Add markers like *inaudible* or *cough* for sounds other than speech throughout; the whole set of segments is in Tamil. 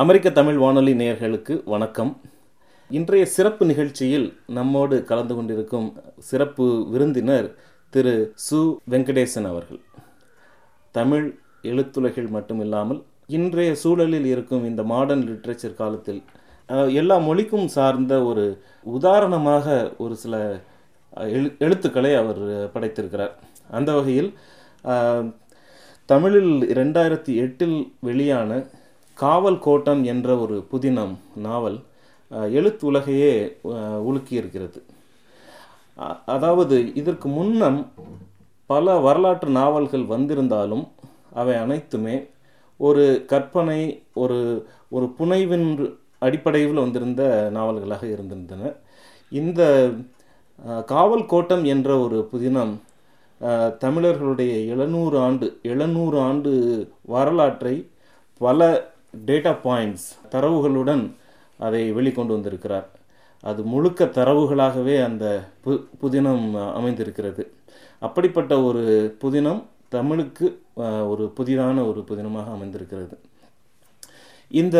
அமெரிக்க தமிழ் வானொலி நேயர்களுக்கு வணக்கம். இன்றைய சிறப்பு நிகழ்ச்சியில் நம்மோடு கலந்து கொண்டிருக்கும் சிறப்பு விருந்தினர் திரு சு. வெங்கடேசன் அவர்கள். தமிழ் எழுத்துலகில் மட்டுமில்லாமல் இன்றைய சூழலில் இருக்கும் இந்த மாடர்ன் லிட்ரேச்சர் காலத்தில் எல்லா மொழிக்கும் சார்ந்த ஒரு உதாரணமாக ஒரு சில எழு எழுத்துக்களை அவர் படைத்திருக்கிறார். அந்த வகையில் தமிழில் ரெண்டாயிரத்தி எட்டில் வெளியான காவல் கோட்டம் என்ற ஒரு புதினம் நாவல் எழுத்து எழுத்துலகையே உலுக்கி உலுக்கியிருக்கிறது அதாவது இதற்கு முன்னம் பல வரலாற்று நாவல்கள் வந்திருந்தாலும் அவை அனைத்துமே ஒரு கற்பனை ஒரு ஒரு புனைவின் அடிப்படையில் வந்திருந்த நாவல்களாக இருந்திருந்தன. இந்த காவல் கோட்டம் என்ற ஒரு புதினம் தமிழர்களுடைய எழுநூறு ஆண்டு எழுநூறு ஆண்டு வரலாற்றை பல டேட்டா பாயிண்ட்ஸ் தரவுகளுடன் அதை வெளிக்கொண்டு வந்திருக்கிறார். அது முழுக்க தரவுகளாகவே அந்த பு புதினம் அமைந்திருக்கிறது. அப்படிப்பட்ட ஒரு புதினம் தமிழுக்கு ஒரு புதிதான ஒரு புதினமாக அமைந்திருக்கிறது. இந்த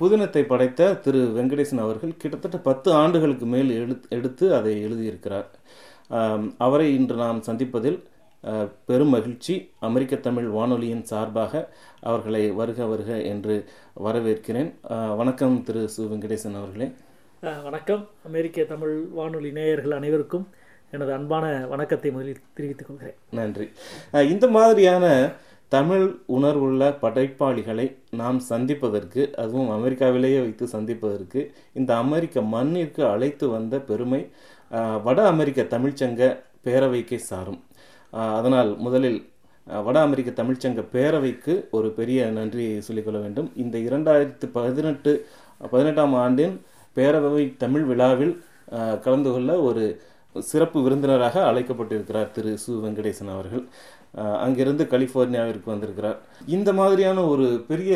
புதினத்தை படைத்த திரு வெங்கடேசன் அவர்கள் கிட்டத்தட்ட பத்து ஆண்டுகளுக்கு மேல் எழுத் எடுத்து அதை எழுதியிருக்கிறார். அவரை இன்று நாம் சந்திப்பதில் பெரும் மகிழ்ச்சி அமெரிக்க தமிழ் வானொலியின் சார்பாக அவர்களை வருக வருக என்று வரவேற்கிறேன். வணக்கம் திரு சு. வெங்கடேசன் அவர்களே. வணக்கம். அமெரிக்க தமிழ் வானொலி நேயர்கள் அனைவருக்கும் எனது அன்பான வணக்கத்தை முதலில் தெரிவித்துக் கொள்கிறேன். நன்றி. இந்த மாதிரியான தமிழ் உணர்வுள்ள படைப்பாளிகளை நாம் சந்திப்பதற்கு அதுவும் அமெரிக்காவிலேயே வைத்து சந்திப்பதற்கு இந்த அமெரிக்க மண்ணிற்கு அழைத்து வந்த பெருமை வட அமெரிக்க தமிழ்ச்சங்க பேரவைக்கே சாரும். அதனால் முதலில் வட அமெரிக்க தமிழ்ச்சங்க பேரவைக்கு ஒரு பெரிய நன்றியை சொல்லிக்கொள்ள வேண்டும். இந்த இரண்டாயிரத்து பதினெட்டு பதினெட்டாம் ஆண்டின் பேரவை தமிழ் விழாவில் கலந்து கொள்ள ஒரு சிறப்பு விருந்தினராக அழைக்கப்பட்டிருக்கிறார் திரு சு. வெங்கடேசன் அவர்கள். அங்கிருந்து கலிஃபோர்னியாவிற்கு வந்திருக்கிறார். இந்த மாதிரியான ஒரு பெரிய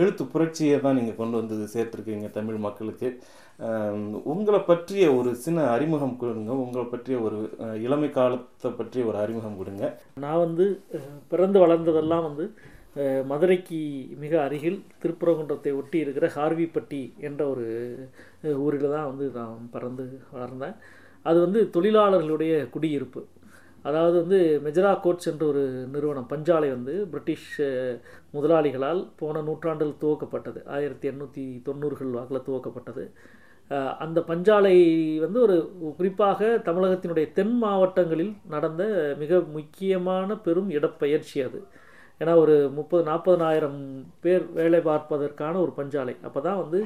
எழுத்து புரட்சியை தான் நீங்கள் கொண்டு வந்து சேர்த்துருக்கீங்க தமிழ் மக்களுக்கு. உங்களை பற்றிய ஒரு சின்ன அறிமுகம் கொடுங்க. உங்களை பற்றிய ஒரு இளமை காலத்தை பற்றிய ஒரு அறிமுகம் கொடுங்க. நான் வந்து பிறந்து வளர்ந்ததெல்லாம் வந்து மதுரைக்கு மிக அருகில் திருப்பரங்குன்றத்தை ஒட்டி இருக்கிற ஹார்விப்பட்டி என்ற ஒரு ஊரில் தான் வந்து நான் பிறந்து வளர்ந்தேன். அது வந்து தொழிலாளர்களுடைய குடியிருப்பு. அதாவது வந்து மெஜரா கோட்ஸ் என்ற ஒரு நிறுவனம் பஞ்சாலை வந்து பிரிட்டிஷ் முதலாளிகளால் போன நூற்றாண்டில் துவக்கப்பட்டது. ஆயிரத்தி எண்ணூற்றி தொண்ணூறுகள் வாக்கில் துவக்கப்பட்டது. அந்த பஞ்சாலை வந்து ஒரு குறிப்பாக தமிழகத்தினுடைய தென் மாவட்டங்களில் நடந்த மிக முக்கியமான பெரும் இடப்பெயர்ச்சி அது. ஏன்னா ஒரு முப்பது நாற்பதனாயிரம் பேர் வேலை பார்ப்பதற்கான ஒரு பஞ்சாலை. அப்போ தான் வந்து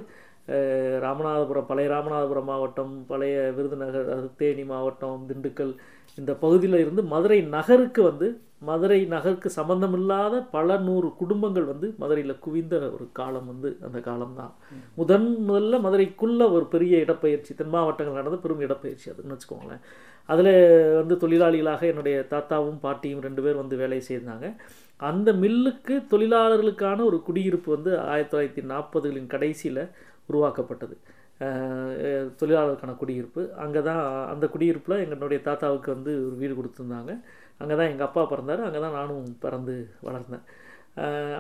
ராமநாதபுரம் பழைய ராமநாதபுரம் மாவட்டம் பழைய விருதுநகர் அது தேனி மாவட்டம் திண்டுக்கல் இந்த பகுதியில் இருந்து மதுரை நகருக்கு வந்து மதுரை நகருக்கு சம்பந்தமில்லாத பல நூறு குடும்பங்கள் வந்து மதுரையில் குவிந்த ஒரு காலம் வந்து அந்த காலம்தான். முதன் முதல்ல மதுரைக்குள்ளே ஒரு பெரிய இடப்பெயர்ச்சி தென் மாவட்டங்கள் நடந்த பெரும் இடப்பெயர்ச்சி அதுன்னு வச்சுக்கோங்களேன். அதில் வந்து தொழிலாளிகளாக என்னுடைய தாத்தாவும் பாட்டியும் ரெண்டு பேர் வந்து வேலை செய்தாங்க. அந்த மில்லுக்கு தொழிலாளர்களுக்கான ஒரு குடியிருப்பு வந்து ஆயிரத்தி தொள்ளாயிரத்தி நாற்பதுகளின் கடைசியில் உருவாக்கப்பட்டது. தொழிலாளருக்கான குடியிருப்பு. அங்கே தான் அந்த குடியிருப்பில் எங்களுடைய தாத்தாவுக்கு வந்து ஒரு வீடு கொடுத்துருந்தாங்க. அங்கே தான் எங்கள் அப்பா பிறந்தார். அங்கே தான் நானும் பிறந்து வளர்ந்தேன்.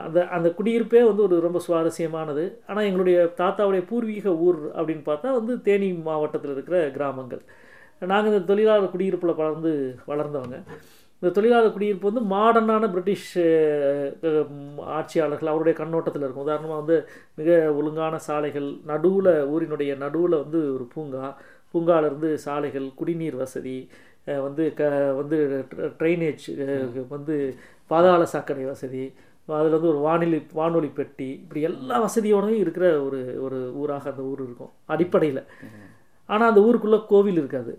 அந்த அந்த குடியிருப்பே வந்து ஒரு ரொம்ப சுவாரஸ்யமானது. ஆனால் எங்களுடைய தாத்தாவுடைய பூர்வீக ஊர் அப்படின்னு பார்த்தா வந்து தேனி மாவட்டத்தில் இருக்கிற கிராமங்கள். நாங்கள் இந்த தொழிலாளர் குடியிருப்பில் வளர்ந்து வளர்ந்தவங்க. இந்த தொழிலாளர் குடியிருப்பு வந்து மாடர்னான பிரிட்டிஷ் ஆட்சியாளர்கள் அவருடைய கண்ணோட்டத்தில் இருக்கும். உதாரணமாக வந்து மிக ஒழுங்கான சாலைகள் நடுவில் ஊரினுடைய நடுவில் வந்து ஒரு பூங்கா பூங்காவிலேருந்து சாலைகள் குடிநீர் வசதி வந்து க வந்து ட்ரைனேஜ் வந்து பாதாள சாக்கடை வசதி அதில் வந்து ஒரு வானிலை வானொலி பெட்டி இப்படி எல்லா வசதியோடையும் இருக்கிற ஒரு ஒரு ஊராக அந்த ஊர் இருக்கும் அடிப்படையில். ஆனால் அந்த ஊருக்குள்ளே கோவில் இருக்காது.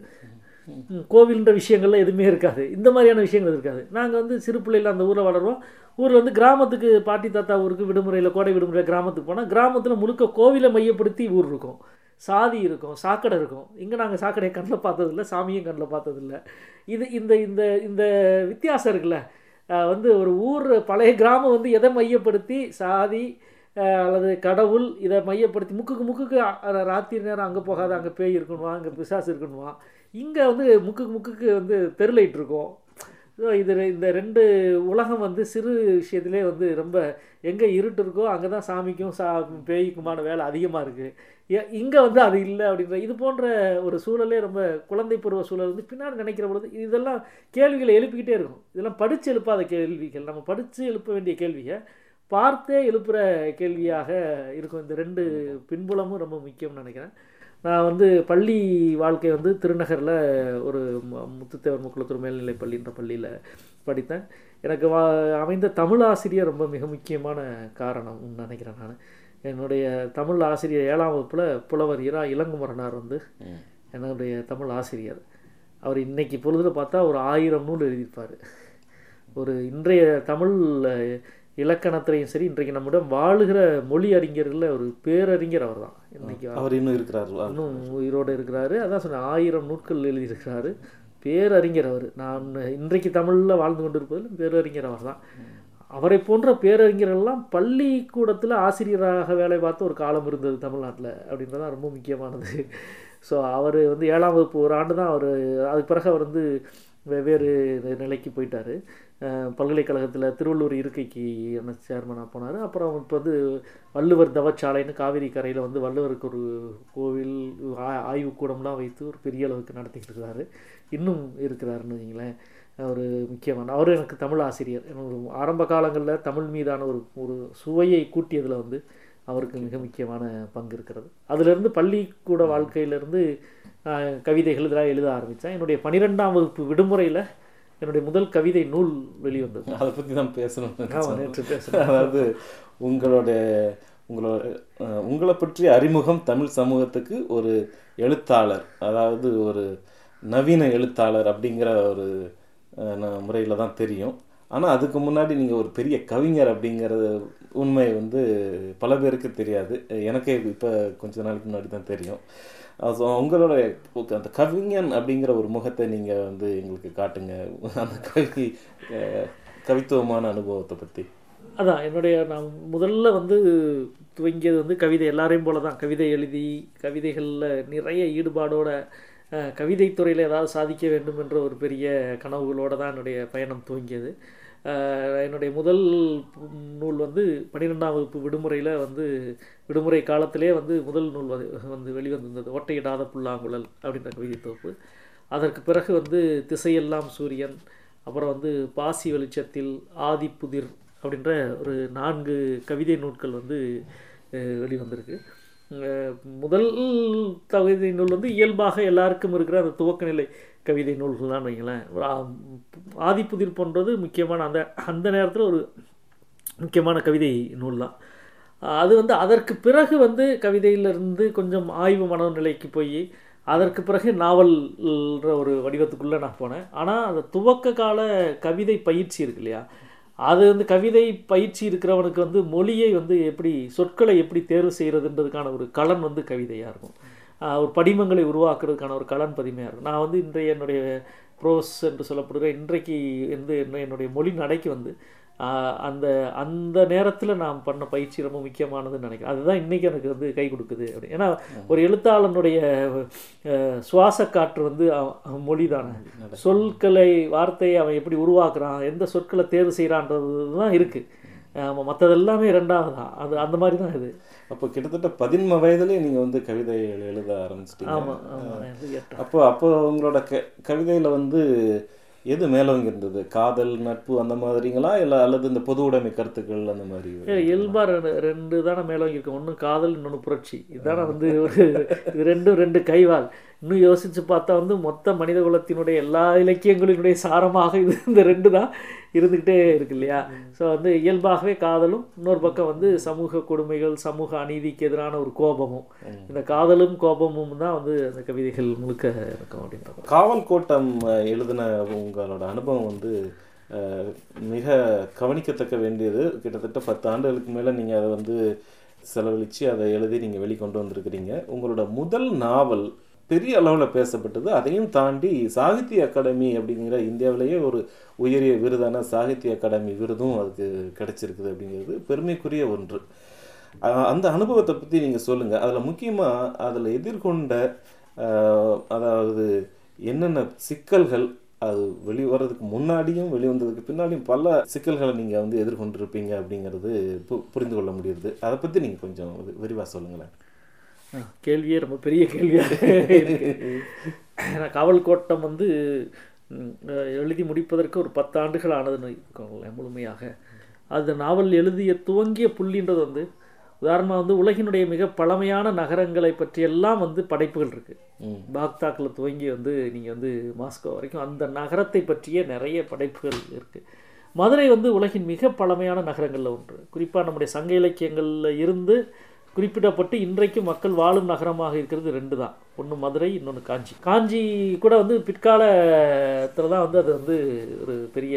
கோவில்ன்ற விஷயங்கள்லாம் எதுவுமே இருக்காது. இந்த மாதிரியான விஷயங்கள் இருக்காது. நாங்கள் வந்து சிறு பிள்ளையில் அந்த ஊரில் வளருவோம். ஊரில் வந்து கிராமத்துக்கு பாட்டி தாத்தா ஊருக்கு விடுமுறையில் கோடை விடுமுறையில் கிராமத்துக்கு போனால் கிராமத்தில் முழுக்க கோவிலை மையப்படுத்தி ஊர் இருக்கும். சாதி இருக்கும் சாக்கடை இருக்கும். இங்கே நாங்கள் சாக்கடையை கண்ணில் பார்த்ததில்ல சாமியும் கண்ணில் பார்த்ததில்ல. இது இந்த இந்த இந்த வித்தியாசம் இருக்குல்ல. வந்து ஒரு ஊர் பழைய கிராமம் வந்து எதை மையப்படுத்தி சாதி அல்லது கடவுள் இதை மையப்படுத்தி முக்குக்கு முக்குக்கு ராத்திரி நேரம் அங்கே போகாத அங்கே பேய் இருக்கணுமா அங்கே பிசாசு இருக்கணுமா இங்கே வந்து முக்குக்கு முக்குக்கு வந்து தெருலைட் இருக்கும் ஸோ இது இந்த ரெண்டு உலகம் வந்து சிறு விஷயத்திலே வந்து ரொம்ப எங்கே இருட்டு இருக்கோ அங்கே தான் சாமிக்கும் சா பேய்க்குமான வேலை அதிகமாக இருக்குது இங்கே வந்து அது இல்லை அப்படின்ற இது போன்ற ஒரு சூழலே ரொம்ப குழந்தை பருவ சூழல் வந்து பின்னாடி நினைக்கிற பொழுது இதெல்லாம் கேள்விகளை எழுப்பிக்கிட்டே இருக்கும். இதெல்லாம் படித்து எழுப்பாத கேள்விகள். நம்ம படித்து எழுப்ப வேண்டிய கேள்வியை பார்த்தே எழுப்புகிற கேள்வியாக இருக்கும். இந்த ரெண்டு பின்புலமும் ரொம்ப முக்கியம்னு நினைக்கிறேன். நான் வந்து பள்ளி வாழ்க்கை வந்து திருநகரில் ஒரு முத்துத்தேவர் முக்குளத்தூர் மேல்நிலை பள்ளின்ற பள்ளியில் படித்தேன். எனக்கு வா அமைந்த தமிழ் ஆசிரியர் ரொம்ப மிக முக்கியமான காரணம்னு நினைக்கிறேன் நான். என்னுடைய தமிழ் ஆசிரியர் ஏழாம் வகுப்பில் புலவர் இரா இளங்குமரனார் வந்து என்னுடைய தமிழ் ஆசிரியர். அவர் இன்னைக்கு பொழுதுல பார்த்தா ஒரு ஆயிரம் நூல் எழுதியிருப்பார். ஒரு இன்றைய தமிழ் இலக்கணத்திலையும் சரி இன்றைக்கு நம்மிடம் வாழுகிற மொழி அறிஞர்களில் ஒரு பேரறிஞர் அவர் தான் இன்னைக்கு அவர் இன்னும் இருக்கிறார்களா இன்னும் உயிரோடு இருக்கிறாரு. அதான் சொன்னேன் ஆயிரம் நூட்கள் எழுதியிருக்கிறாரு. பேரறிஞர் அவர். நான் இன்றைக்கு தமிழில் வாழ்ந்து கொண்டிருப்பதில் பேரறிஞர் அவர் தான். அவரை போன்ற பேரறிஞர்கள்லாம் பள்ளிக்கூடத்தில் ஆசிரியராக வேலை பார்த்த ஒரு காலம் இருந்தது தமிழ்நாட்டில் அப்படின்றது தான் ரொம்ப முக்கியமானது. ஸோ அவர் வந்து ஏழாம் வகுப்பு ஒரு ஆண்டு தான் அவர் அதுக்கு பிறகு அவர் வந்து வெவ்வேறு நிலைக்கு போயிட்டார். பல்கலைக்கழகத்தில் திருவள்ளூர் இருக்கைக்கு என்ன சேர்மனாக போனார். அப்புறம் இப்போ வந்து வள்ளுவர் தவச்சாலைன்னு காவிரி கரையில் வந்து வள்ளுவருக்கு ஒரு கோவில் ஆய்வுக்கூடம்லாம் வைத்து ஒரு பெரிய அளவுக்கு நடத்திக்கிட்டு இருக்கிறாரு. இன்னும் இருக்கிறாருன்னு வைங்களேன் ஒரு முக்கியமான அவர் எனக்கு தமிழ் ஆசிரியர். ஒரு ஆரம்ப காலங்களில் தமிழ் மீதான ஒரு ஒரு சுவையை கூட்டியதில் வந்து அவருக்கு மிக முக்கியமான பங்கு இருக்கிறது. அதிலிருந்து பள்ளிக்கூட வாழ்க்கையிலேருந்து கவிதைகள் இதெல்லாம் எழுத ஆரம்பித்தேன் என்னுடைய பன்னிரெண்டாம் வகுப்பு விடுமுறையில் என்னுடைய முதல் கவிதை நூல் வெளிவந்தது. அதை பற்றி தான் பேசணும் நேற்று பேசுகிறேன் அதாவது உங்களோட உங்களோட உங்களை பற்றிய அறிமுகம் தமிழ் சமூகத்துக்கு ஒரு எழுத்தாளர் அதாவது ஒரு நவீன எழுத்தாளர் அப்படிங்கிற ஒரு முறையில் தான் தெரியும். ஆனால் அதுக்கு முன்னாடி நீங்கள் ஒரு பெரிய கவிஞர் அப்படிங்கிறது உண்மை வந்து பல பேருக்கு தெரியாது. எனக்கே இப்போ கொஞ்ச நாளைக்கு முன்னாடி தான் தெரியும். ஸோ உங்களோட அந்த கவிஞன் அப்படிங்கிற ஒரு முகத்தை நீங்கள் வந்து எங்களுக்கு காட்டுங்க. அந்த கவி கவித்துவமான அனுபவத்தை பற்றி அதான் என்னுடைய நான் முதல்ல வந்து துவங்கியது வந்து கவிதை எல்லாரையும் போல தான் கவிதை எழுதி கவிதைகளில் நிறைய ஈடுபாடோட கவிதைத்துறையில் துறையில் ஏதாவது சாதிக்க வேண்டும் என்ற ஒரு பெரிய கனவுகளோடு தான் என்னுடைய பயணம் துவங்கியது. என்னுடைய முதல் நூல் வந்து பன்னிரெண்டாம் வகுப்பு விடுமுறையில் வந்து விடுமுறை காலத்திலே வந்து முதல் நூல் வந்து வெளிவந்திருந்தது. ஓட்டையிடாத புல்லாங்குழல் அப்படின்ற கவிதை தொகுப்பு. அதற்கு பிறகு வந்து திசையெல்லாம் சூரியன் அப்புறம் வந்து பாசி வெளிச்சத்தில் ஆதிப்புதிர் அப்படின்ற ஒரு நான்கு கவிதை நூல்கள் வந்து வெளிவந்திருக்கு. முதல் கவிதை நூல் வந்து இயல்பாக எல்லாருக்கும் இருக்கிற அந்த துவக்க நிலை. கவிதை நூல்கள்லாம் வைங்களேன். ஆதிப்புதிர் போன்றது முக்கியமான அந்த அந்த நேரத்தில் ஒரு முக்கியமான கவிதை நூல் தான் அது வந்து அதற்கு பிறகு வந்து கவிதையிலிருந்து கொஞ்சம் ஆய்வு மனநிலைக்கு போய் அதற்கு பிறகு நாவல்ன்ற ஒரு வடிவத்துக்குள்ளே நான் போனேன். ஆனால் அந்த துவக்க கால கவிதை பயிற்சி இருக்கு இல்லையா? அது வந்து கவிதை பயிற்சி இருக்கிறவனுக்கு வந்து மொழியை வந்து எப்படி சொற்களை எப்படி தேர்வு செய்கிறதுன்றதுக்கான ஒரு களன் வந்து கவிதையாக இருக்கும். ஒரு படிமங்களை உருவாக்குறதுக்கான ஒரு களன் பதிமையாக இருக்கும். நான் வந்து இன்றைய என்னுடைய ப்ரோஸ் என்று சொல்லப்படுகிற இன்றைக்கு வந்து என்ன என்னுடைய மொழி நடைக்கு வந்து அந்த அந்த நேரத்தில் நான் பண்ண பயிற்சி ரொம்ப முக்கியமானதுன்னு நினைக்கிறேன். அதுதான் இன்றைக்கி எனக்கு வந்து கை கொடுக்குது அப்படி. ஏன்னா ஒரு எழுத்தாளனுடைய சுவாச காற்று வந்து மொழி தானே. சொற்களை வார்த்தையை அவன் எப்படி உருவாக்குறான் எந்த சொற்களை தேர்வு செய்கிறான்றது தான் இருக்குது ஆமாம் மற்றது எல்லாமே ரெண்டாவது தான் அது அந்த மாதிரி தான் இது. அப்போ கிட்டத்தட்ட பதின்ம வயதுலேயே நீங்கள் வந்து கவிதை எழுத ஆரம்பிச்சிட்டீங்க. அப்போ அப்போ உங்களோட க கவிதையில் வந்து எது மேலோங்கி இருந்தது? காதல் நட்பு அந்த மாதிரிங்களா? இல்லை அல்லது இந்த பொது உடைமை கருத்துக்கள் அந்த மாதிரி? இயல்பாக ரெண்டு ரெண்டு தானே மேலே இருக்கு. ஒன்று காதல் இன்னொன்று புரட்சி. இதுதானே வந்து ஒரு ரெண்டும் ரெண்டு கைவால். இன்னும் யோசித்து பார்த்தா வந்து மொத்த மனித குலத்தினுடைய எல்லா இலக்கியங்களினுடைய சாரமாக இது இந்த ரெண்டு தான். இருந்துக்கிட்டே இருக்கு இல்லையா? ஸோ வந்து இயல்பாகவே காதலும் இன்னொரு பக்கம் வந்து சமூக கொடுமைகள் சமூக அநீதிக்கு எதிரான ஒரு கோபமும். இந்த காதலும் கோபமும் தான் வந்து அந்த கவிதைகள் முழுக்க இருக்கும் அப்படின்றது காவல் கோட்டம் எழுதின உங்களோட அனுபவம் வந்து மிக கவனிக்கத்தக்க வேண்டியது. கிட்டத்தட்ட பத்து ஆண்டுகளுக்கு மேலே நீங்கள் அதை வந்து செலவழித்து அதை எழுதி நீங்கள் வெளிக்கொண்டு வந்திருக்கிறீங்க. உங்களோட முதல் நாவல் பெரிய அளவில் பேசப்பட்டது. அதையும் தாண்டி சாகித்ய அகாடமி அப்படிங்கிற இந்தியாவிலேயே ஒரு உயரிய விருதான சாகித்ய அகாடமி விருதும் அதுக்கு கிடச்சிருக்குது அப்படிங்கிறது பெருமைக்குரிய ஒன்று. அந்த அனுபவத்தை பற்றி நீங்கள் சொல்லுங்கள் அதில் முக்கியமாக அதில் எதிர்கொண்ட அதாவது என்னென்ன சிக்கல்கள் அது வெளிவரதுக்கு முன்னாடியும் வெளிவந்ததுக்கு பின்னாடியும் பல சிக்கல்களை நீங்கள் வந்து எதிர்கொண்டிருப்பீங்க அப்படிங்கிறது பு- புரிந்து கொள்ள முடியுது. அதை பற்றி நீங்கள் கொஞ்சம் விரிவாக சொல்லுங்களேன். கேள்வியே ரொம்ப பெரிய கேள்வியாக இருக்கு. ஏன்னா காவல் கோட்டம் வந்து எழுதி முடிப்பதற்கு ஒரு பத்து ஆண்டுகள் ஆனதுன்னு இருக்கோங்களேன் முழுமையாக. அது நாவல் எழுதிய துவங்கிய புள்ளின்றது வந்து உதாரணமாக வந்து உலகினுடைய மிக பழமையான நகரங்களை பற்றியெல்லாம் வந்து படைப்புகள் இருக்குது பாக்தாக்கில் துவங்கி வந்து நீங்கள் வந்து மாஸ்கோ வரைக்கும் அந்த நகரத்தை பற்றிய நிறைய படைப்புகள் இருக்குது மதுரை வந்து உலகின் மிக பழமையான நகரங்களில் ஒன்று. குறிப்பாக நம்முடைய சங்க இலக்கியங்களில் இருந்து குறிப்பிடப்பட்டு இன்றைக்கு மக்கள் வாழும் நகரமாக இருக்கிறது ரெண்டு தான் ஒன்று மதுரை இன்னொன்று காஞ்சி. காஞ்சி கூட வந்து பிற்காலத்தில் தான் வந்து அது வந்து ஒரு பெரிய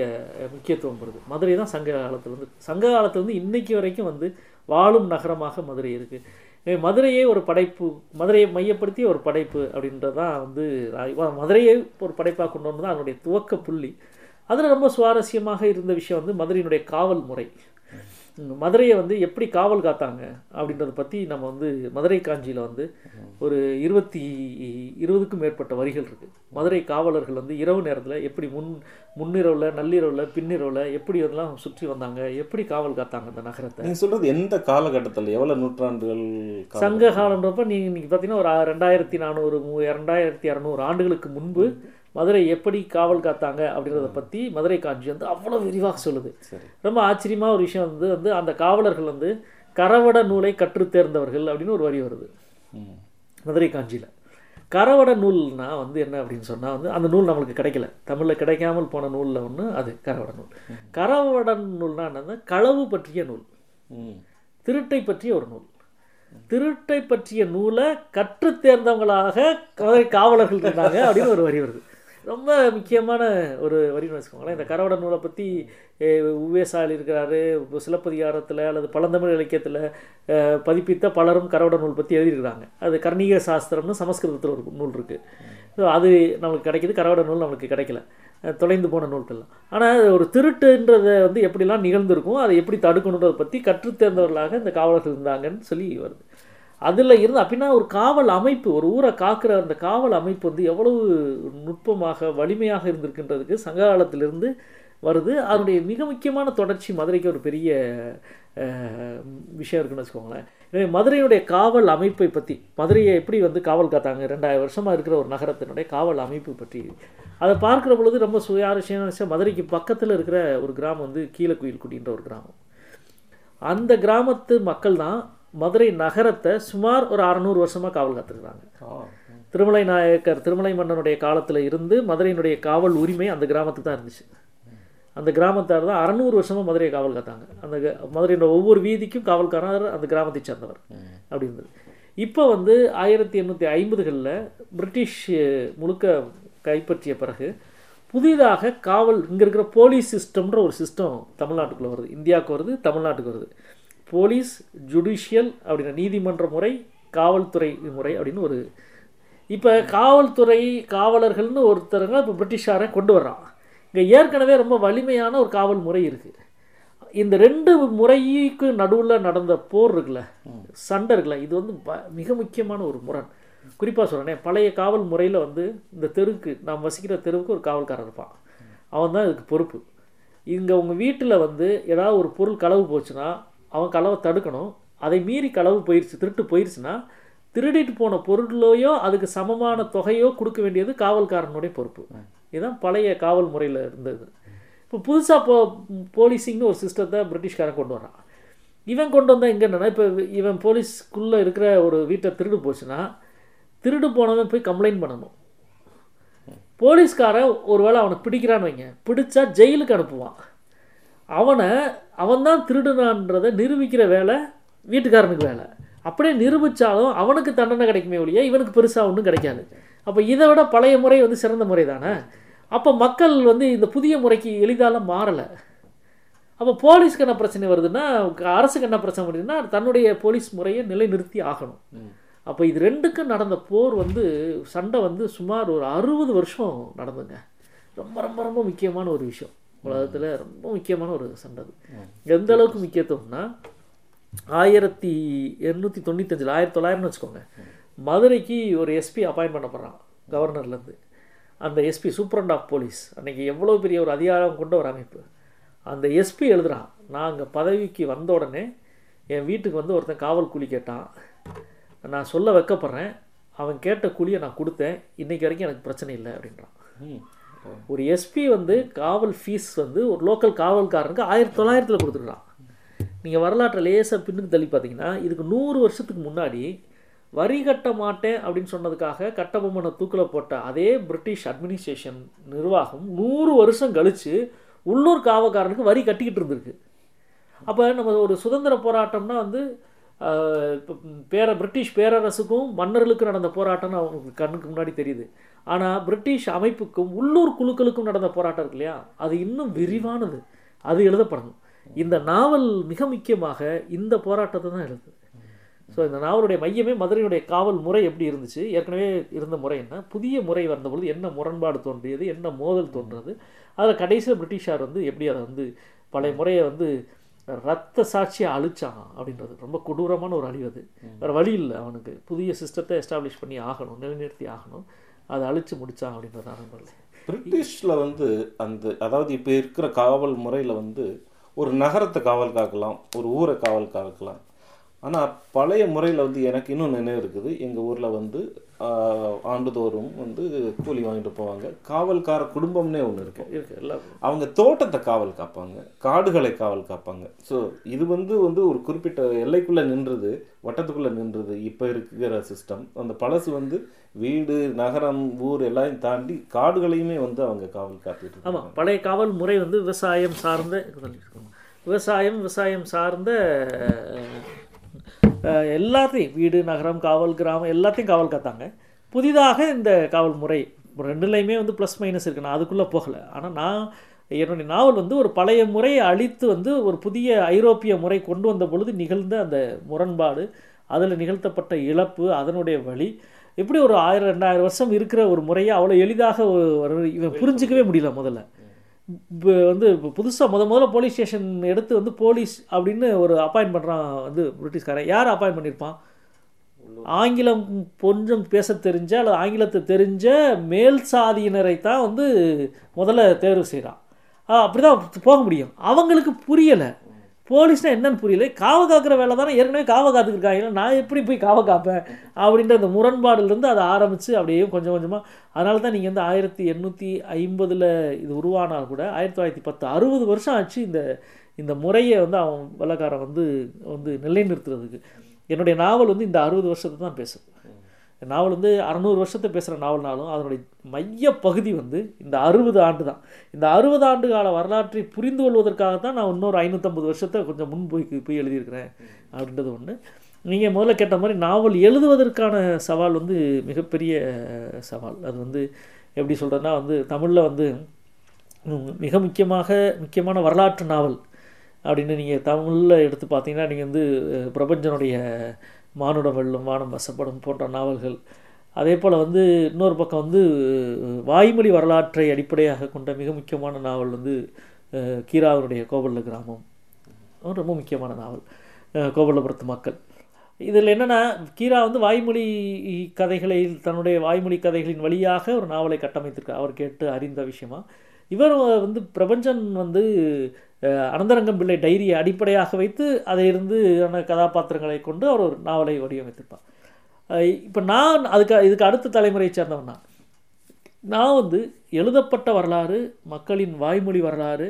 முக்கியத்துவம் வருது மதுரை தான் சங்க காலத்தில் வந்து சங்க காலத்தில் வந்து இன்னைக்கு வரைக்கும் வந்து வாழும் நகரமாக மதுரை இருக்குது மதுரையே ஒரு படைப்பு மதுரையை மையப்படுத்தி ஒரு படைப்பு அப்படின்றதான் வந்து மதுரையை ஒரு படைப்பாக கொண்டு வந்து தான் அதனுடைய துவக்க புள்ளி. அதில் ரொம்ப சுவாரஸ்யமாக இருந்த விஷயம் வந்து மதுரையினுடைய காவல் முறை. மதுரையை வந்து எப்படி காவல் காத்தாங்க அப்படின்றத பற்றி நம்ம வந்து மதுரை காஞ்சியில் வந்து ஒரு இருபத்தி இருபதுக்கும் மேற்பட்ட வரிகள் இருக்குது மதுரை காவலர்கள் வந்து இரவு நேரத்தில் எப்படி முன் முன்னிரவில் நள்ளிரவில் பின்னிரவில் எப்படி அதெல்லாம் சுற்றி வந்தாங்க எப்படி காவல் காத்தாங்க அந்த நகரத்தை? நீங்கள் சொல்கிறது எந்த காலகட்டத்தில்? எவ்வளோ நூற்றாண்டுகள் சங்க காலன்றப்ப நீங்க இன்னைக்கு பார்த்தீங்கன்னா ஒரு ரெண்டாயிரத்தி நானூறு மூ ரெண்டாயிரத்தி இரநூறு ஆண்டுகளுக்கு முன்பு மதுரை எப்படி காவல் காத்தாங்க அப்படின்றத பற்றி மதுரை காஞ்சி வந்து அவ்வளோ விரிவாக சொல்லுது. ரொம்ப ஆச்சரியமா ஒரு விஷயம் வந்து வந்து அந்த காவலர்கள் வந்து கரவட நூலை கற்றுத் தேர்ந்தவர்கள் அப்படின்னு ஒரு வரி வருது. மதுரை காஞ்சியில். கரவட நூல்னா வந்து என்ன அப்படின்னு சொன்னால் வந்து அந்த நூல் நம்மளுக்கு கிடைக்கல. தமிழில் கிடைக்காமல் போன நூலில் ஒன்று அது கரவட நூல். கரவட நூல்னா என்னன்னா களவு பற்றிய நூல். திருட்டை பற்றிய ஒரு நூல். திருட்டை பற்றிய நூலை கற்றுத் தேர்ந்தவங்களாக மதுரை காவலர்கள் இருந்தாங்க அப்படின்னு ஒரு வரி வருது. ரொம்ப முக்கியமான ஒரு வரின்னு வச்சுக்கோங்களேன். இந்த கரவட நூலை பற்றி உவேசால் இருக்கிறாரு சிலப்பதிகாரத்தில் அல்லது பழந்தமிழ் இலக்கியத்தில் பதிப்பித்த பலரும் கரவட நூல் பற்றி எழுதியிருக்கிறாங்க. அது கர்ணீக சாஸ்திரம்னு சமஸ்கிருதத்தில் ஒரு நூல் இருக்குது ஸோ அது நம்மளுக்கு கிடைக்கிது. கரவட நூல் நம்மளுக்கு கிடைக்கல. தொலைந்து போன நூல்கள்லாம். ஆனால் ஒரு திருட்டுன்றதை வந்து எப்படிலாம் நிகழ்ந்திருக்கும் அதை எப்படி தடுக்கணுன்றதை பற்றி கற்றுத் தேர்ந்தவர்களாக இந்த காவலர்கள் இருந்தாங்கன்னு சொல்லி வருது. அதில் இருந்து அப்படின்னா ஒரு காவல் அமைப்பு ஒரு ஊரை காக்கிற அந்த காவல் அமைப்பு வந்து எவ்வளவு நுட்பமாக வலிமையாக இருந்திருக்கின்றதுக்கு சங்க காலத்திலிருந்து வருது. அதனுடைய மிக முக்கியமான தொடர்ச்சி மதுரைக்கு ஒரு பெரிய விஷயம் இருக்குன்னு வச்சுக்கோங்களேன். எனவே மதுரையினுடைய காவல் அமைப்பை பற்றி மதுரையை எப்படி வந்து காவல் காத்தாங்க? ரெண்டாயிரம் வருஷமாக இருக்கிற ஒரு நகரத்தினுடைய காவல் அமைப்பு பற்றி. அதை பார்க்குற பொழுது ரொம்ப சுயாரசியம் விஷயம் மதுரைக்கு பக்கத்தில் இருக்கிற ஒரு கிராமம் வந்து கீழக்குயில்குடின்ற ஒரு கிராமம். அந்த கிராமத்து மக்கள் தான் மதுரை நகரத்தை சுமார் ஒரு அறநூறு வருஷமாக காவல் காத்துருக்குறாங்க. திருமலை நாயக்கர் திருமலை மன்னனுடைய காலத்தில் இருந்து மதுரையினுடைய காவல் உரிமை அந்த கிராமத்துக்கு தான் இருந்துச்சு. அந்த கிராமத்தார் தான் அறநூறு வருஷமாக மதுரையை காவல் காத்தாங்க. அந்த மதுரையோட ஒவ்வொரு வீதிக்கும் காவல்காரர் அந்த கிராமத்தை சேர்ந்தவர் அப்படி இருந்தது இப்போ வந்து ஆயிரத்தி எண்ணூற்றி ஐம்பதுகளில் பிரிட்டிஷ் முழுக்க கைப்பற்றிய பிறகு புதிதாக காவல் இங்கே இருக்கிற போலீஸ் சிஸ்டம்ன்ற ஒரு சிஸ்டம் தமிழ்நாட்டுக்குள்ளே வருது. இந்தியாவுக்கு வருது தமிழ்நாட்டுக்கு வருது. போலீஸ் ஜுடிஷியல் அப்படின்ற நீதிமன்ற முறை காவல்துறை முறை அப்படின்னு ஒரு இப்போ காவல்துறை காவலர்கள்னு ஒருத்தருங்க இப்போ பிரிட்டிஷாரை கொண்டு வர்றான். இங்கே ஏற்கனவே ரொம்ப வலிமையான ஒரு காவல் முறை இருக்குது இந்த ரெண்டு முறைக்கு நடுவில் நடந்த போர் இருக்குல்ல சண்டை இருக்குல்ல இது வந்து ப- மிக முக்கியமான ஒரு முரண் குறிப்பாக சொல்கிறேனே பழைய காவல் முறையில் வந்து இந்த தெருவுக்கு நாம் வசிக்கிற தெருவுக்கு ஒரு காவல்காரர் இருப்பான். அவன் தான் இதுக்கு பொறுப்பு. இங்கே உங்கள் வீட்டில் வந்து ஏதாவது ஒரு பொருள் களவு போச்சுன்னா அவன் களவை தடுக்கணும். அதை மீறி களவு போயிருச்சு திருட்டு போயிருச்சுன்னா திருடிட்டு போன பொருளையோ அதுக்கு சமமான தொகையோ கொடுக்க வேண்டியது காவல்காரனுடைய பொறுப்பு. இதுதான் பழைய காவல் முறையில் இருந்தது. இப்போ புதுசாக போ போலீஸிங்னு ஒரு சிஸ்டத்தை பிரிட்டிஷ்காரன் கொண்டு வரான். இவன் கொண்டு வந்தால் எங்கே என்னென்னா இப்போ இவன் போலீஸ்க்குள்ளே இருக்கிற ஒரு வீட்டை திருடு போச்சுன்னா திருடு போனவன் போய் கம்ப்ளைண்ட் பண்ணணும். போலீஸ்காரன் ஒருவேளை அவனை பிடிக்கிறான்னு வைங்க. பிடிச்சா ஜெயிலுக்கு அனுப்புவான். அவனை அவன்தான் திருடுனான்றதை நிரூபிக்கிற வேலை வீட்டுக்காரனுக்கு வேலை. அப்படியே நிரூபித்தாலும் அவனுக்கு தண்டனை கிடைக்குமே ஒழிய இவனுக்கு பெருசாக ஒன்றும் கிடைக்காது. அப்போ இதை விட பழைய முறை வந்து சிறந்த முறை தானே அப்போ மக்கள் வந்து இந்த புதிய முறைக்கு எளிதால மாறலை. அப்போ போலீஸ்க்கு என்ன பிரச்சனை வருதுன்னா அரசுக்கு என்ன பிரச்சனை வருதுன்னா தன்னுடைய போலீஸ் முறையை நிலைநிறுத்தி ஆகணும். அப்போ இது ரெண்டுக்கும் நடந்த போர் வந்து சண்டை வந்து சுமார் ஒரு அறுபது வருஷம் நடந்துங்க ரொம்ப ரொம்ப ரொம்ப முக்கியமான ஒரு விஷயம். உலகத்தில் ரொம்ப முக்கியமான ஒரு சண்டை அது. எந்த அளவுக்கு முக்கியத்துவம்னா ஆயிரத்தி எண்ணூற்றி தொண்ணூத்தஞ்சில் ஆயிரத்தி தொள்ளாயிரம்னு வச்சுக்கோங்க. மதுரைக்கு ஒரு எஸ்பி அப்பாயின்ட் பண்ணப்படுறான் கவர்னர்லேருந்து. அந்த எஸ்பி சூப்பரண்ட் ஆஃப் போலீஸ் அன்றைக்கி எவ்வளோ பெரிய ஒரு அதிகாரம் கொண்ட ஒரு அமைப்பு. அந்த எஸ்பி எழுதுறான் நான் அங்கே பதவிக்கு வந்த உடனே என் வீட்டுக்கு வந்து ஒருத்தன் காவல் கூலி கேட்டான். நான் சொல்ல வைக்கப்படுறேன் அவன் கேட்ட கூலியை நான் கொடுத்தேன் இன்னைக்கு வரைக்கும் எனக்கு பிரச்சனை இல்லை அப்படின்றான். ஒரு எஸ்பி வந்து காவல் ஃபீஸ் வந்து ஒரு லோக்கல் காவல்காரனுக்கு ஆயிரத்தி தொள்ளாயிரத்தில் கொடுத்துருக்கான் நீங்கள் வரலாற்றை லேசாக பின்னுக்கு தள்ளி பார்த்தீங்கன்னா இதுக்கு நூறு வருஷத்துக்கு முன்னாடி வரி கட்ட மாட்டேன் அப்படின்னு சொன்னதுக்காக கட்டபொம்மனை தூக்கில் போட்ட அதே பிரிட்டிஷ் அட்மினிஸ்ட்ரேஷன் நிர்வாகம் நூறு வருஷம் கழித்து உள்ளூர் காவல்காரனுக்கு வரி கட்டிக்கிட்டு இருந்திருக்கு. அப்போ நம்ம ஒரு சுதந்திர போராட்டம்னா வந்து இப்போ பேர பிரிட்டிஷ் பேரரசுக்கும் மன்னர்களுக்கும் நடந்த போராட்டம்னு அவங்களுக்கு கண்ணுக்கு முன்னாடி தெரியுது. ஆனால் பிரிட்டிஷ் அமைப்புக்கும் உள்ளூர் குழுக்களுக்கும் நடந்த போராட்டம் இருக்கு இல்லையா? அது இன்னும் விரிவானது. அது எழுதப்படணும். இந்த நாவல் மிக முக்கியமாக இந்த போராட்டத்தை தான் எழுதுது. ஸோ இந்த நாவலுடைய மையமே மதுரையுடைய காவல் முறை எப்படி இருந்துச்சு? ஏற்கனவே இருந்த முறை என்ன? புதிய முறை வந்தபொழுது என்ன முரண்பாடு தோன்றியது? என்ன மோதல் தோன்றது? அதில் கடைசியில் பிரிட்டிஷார் வந்து எப்படி அதை வந்து பழைய முறையை வந்து ரத்த சாட்சியை அழிச்சான் அப்படின்றது. ரொம்ப கொடூரமான ஒரு அழிவு அது. வேறு வழி இல்லை அவனுக்கு. புதிய சிஸ்டத்தை எஸ்டாப்ளிஷ் பண்ணி ஆகணும் நிலைநிறுத்தி ஆகணும். அதை அழிச்சு முடித்தா அப்படின்றது நண்பர்களே பிரிட்டிஷில் வந்து அந்த அதாவது இப்போ இருக்கிற காவல் முறையில் வந்து ஒரு நகரத்தை காவல் காக்கலாம் ஒரு ஊரை காவல் காக்கலாம். ஆனால் பழைய முறையில் வந்து எனக்கு இன்னும் நினைவு இருக்குது. எங்கள் ஊரில் வந்து ஆண்டுதோறும் வந்து கூலி வாங்கிட்டு போவாங்க. காவல்கார குடும்பம்னே ஒன்று இருக்கு. இருக்கு எல்லாம் அவங்க தோட்டத்தை காவல் காப்பாங்க. காடுகளை காவல் காப்பாங்க. ஸோ இது வந்து வந்து ஒரு குறிப்பிட்ட எல்லைக்குள்ளே நின்றது வட்டத்துக்குள்ளே நின்றது. இப்போ இருக்கிற சிஸ்டம் அந்த பழசு வந்து வீடு நகரம் ஊர் எல்லாத்தையும் தாண்டி காடுகளையுமே வந்து அவங்க காவல் காத்துட்டு இருக்காங்க. ஆமாம் பழைய காவல் முறை வந்து விவசாயம் சார்ந்த விவசாயம் விவசாயம் சார்ந்த எல்லாத்தையும் வீடு நகரம் காவல் கிராமம் எல்லாத்தையும் காவல் காத்தாங்க. புதிதாக இந்த காவல் முறை ரெண்டுலேயுமே வந்து ப்ளஸ் மைனஸ் இருக்குது நான் அதுக்குள்ளே போகலை. ஆனால் நான் என்னுடைய நாவல் வந்து ஒரு பழைய முறையை அழித்து வந்து ஒரு புதிய ஐரோப்பிய முறை கொண்டு வந்த பொழுது நிகழ்ந்த அந்த முரண்பாடு அதில் நிகழ்த்தப்பட்ட இழப்பு அதனுடைய வழி எப்படி ஒரு ஆயிரம் ரெண்டாயிரம் வருஷம் இருக்கிற ஒரு முறையை அவ்வளோ எளிதாக இவன் புரிஞ்சிக்கவே முடியல முதல்ல. வந்து இப்போ புதுசாக முத முதல்ல போலீஸ் ஸ்டேஷன் எடுத்து வந்து போலீஸ் அப்படின்னு ஒரு அப்பாயின்ட் பண்ணுறான் வந்து பிரிட்டிஷ்காரன். யார் அப்பாயின்ட் பண்ணியிருப்பான் ஆங்கிலம் கொஞ்சம் பேச தெரிஞ்ச அல்லது ஆங்கிலத்தை தெரிஞ்ச மேல் சாதியினரை தான் வந்து முதல்ல தேர்வு செய்கிறான் அப்படி தான் போக முடியும். அவங்களுக்கு புரியலை. போலீஸ்னால் என்னன்னு புரியல. காவ காக்கிற வேலை தானே. ஏற்கனவே காவ காத்துக்கிருக்காங்க. நான் எப்படி போய் காவ காப்பேன்? அப்படின்ற அந்த முரண்பாடுலேருந்து அதை ஆரம்பித்து அப்படியே கொஞ்சம் கொஞ்சமாக அதனால தான் நீங்கள் வந்து ஆயிரத்தி எண்ணூற்றி ஐம்பதில் இது உருவானால் கூட ஆயிரத்தி தொள்ளாயிரத்தி பத்து அறுபது வருஷம் ஆச்சு இந்த இந்த முறையை வந்து அவன் வெள்ளக்காரன் வந்து வந்து நிலைநிறுத்துறதுக்கு. என்னுடைய நாவல் வந்து இந்த அறுபது வருஷத்தை தான் பேசும். நாவல் வந்து அறநூறு வருஷத்தை பேசுகிற நாவல்னாலும் அதனுடைய மைய பகுதி வந்து இந்த அறுபது ஆண்டு தான் இந்த அறுபது ஆண்டு கால வரலாற்றை புரிந்து கொள்வதற்காக தான் நான் இன்னொரு ஐநூற்றம்பது வருஷத்தை கொஞ்சம் முன் போய் போய் எழுதியிருக்கிறேன் அப்படின்றது ஒன்று நீங்கள் முதல்ல கேட்ட மாதிரி நாவல் எழுதுவதற்கான சவால் வந்து மிகப்பெரிய சவால். அது வந்து எப்படி சொல்கிறேன்னா வந்து தமிழில் வந்து மிக முக்கியமாக முக்கியமான வரலாற்று நாவல் அப்படின்னு நீங்கள் தமிழில் எடுத்து பார்த்தீங்கன்னா நீங்கள் வந்து பிரபஞ்சனுடைய மானுட வெள்ளம் வானம் வசப்படும் போன்ற நாவல்கள். அதே போல் வந்து இன்னொரு பக்கம் வந்து வாய்மொழி வரலாற்றை அடிப்படையாக கொண்ட மிக முக்கியமான நாவல் வந்து கீராவனுடைய கோவல்ல கிராமம். ரொம்ப முக்கியமான நாவல் கோபல்லபுரத்து மக்கள். இதில் என்னென்னா கீரா வந்து வாய்மொழி கதைகளை தன்னுடைய வாய்மொழி கதைகளின் வழியாக ஒரு நாவலை கட்டமைத்திருக்கார் அவர் கேட்டு அறிந்த விஷயமா? இவர் வந்து பிரபஞ்சன் வந்து அனந்தரங்கம் பிள்ளை டைரியை அடிப்படையாக வைத்து அதிலிருந்து கதாபாத்திரங்களை கொண்டு அவர் ஒரு நாவலை வடிவமைத்திருப்பார். இப்போ நான் அதுக்கு இதுக்கு அடுத்த தலைமுறையை சேர்ந்தவன் நான். நான் வந்து எழுதப்பட்ட வரலாறு மக்களின் வாய்மொழி வரலாறு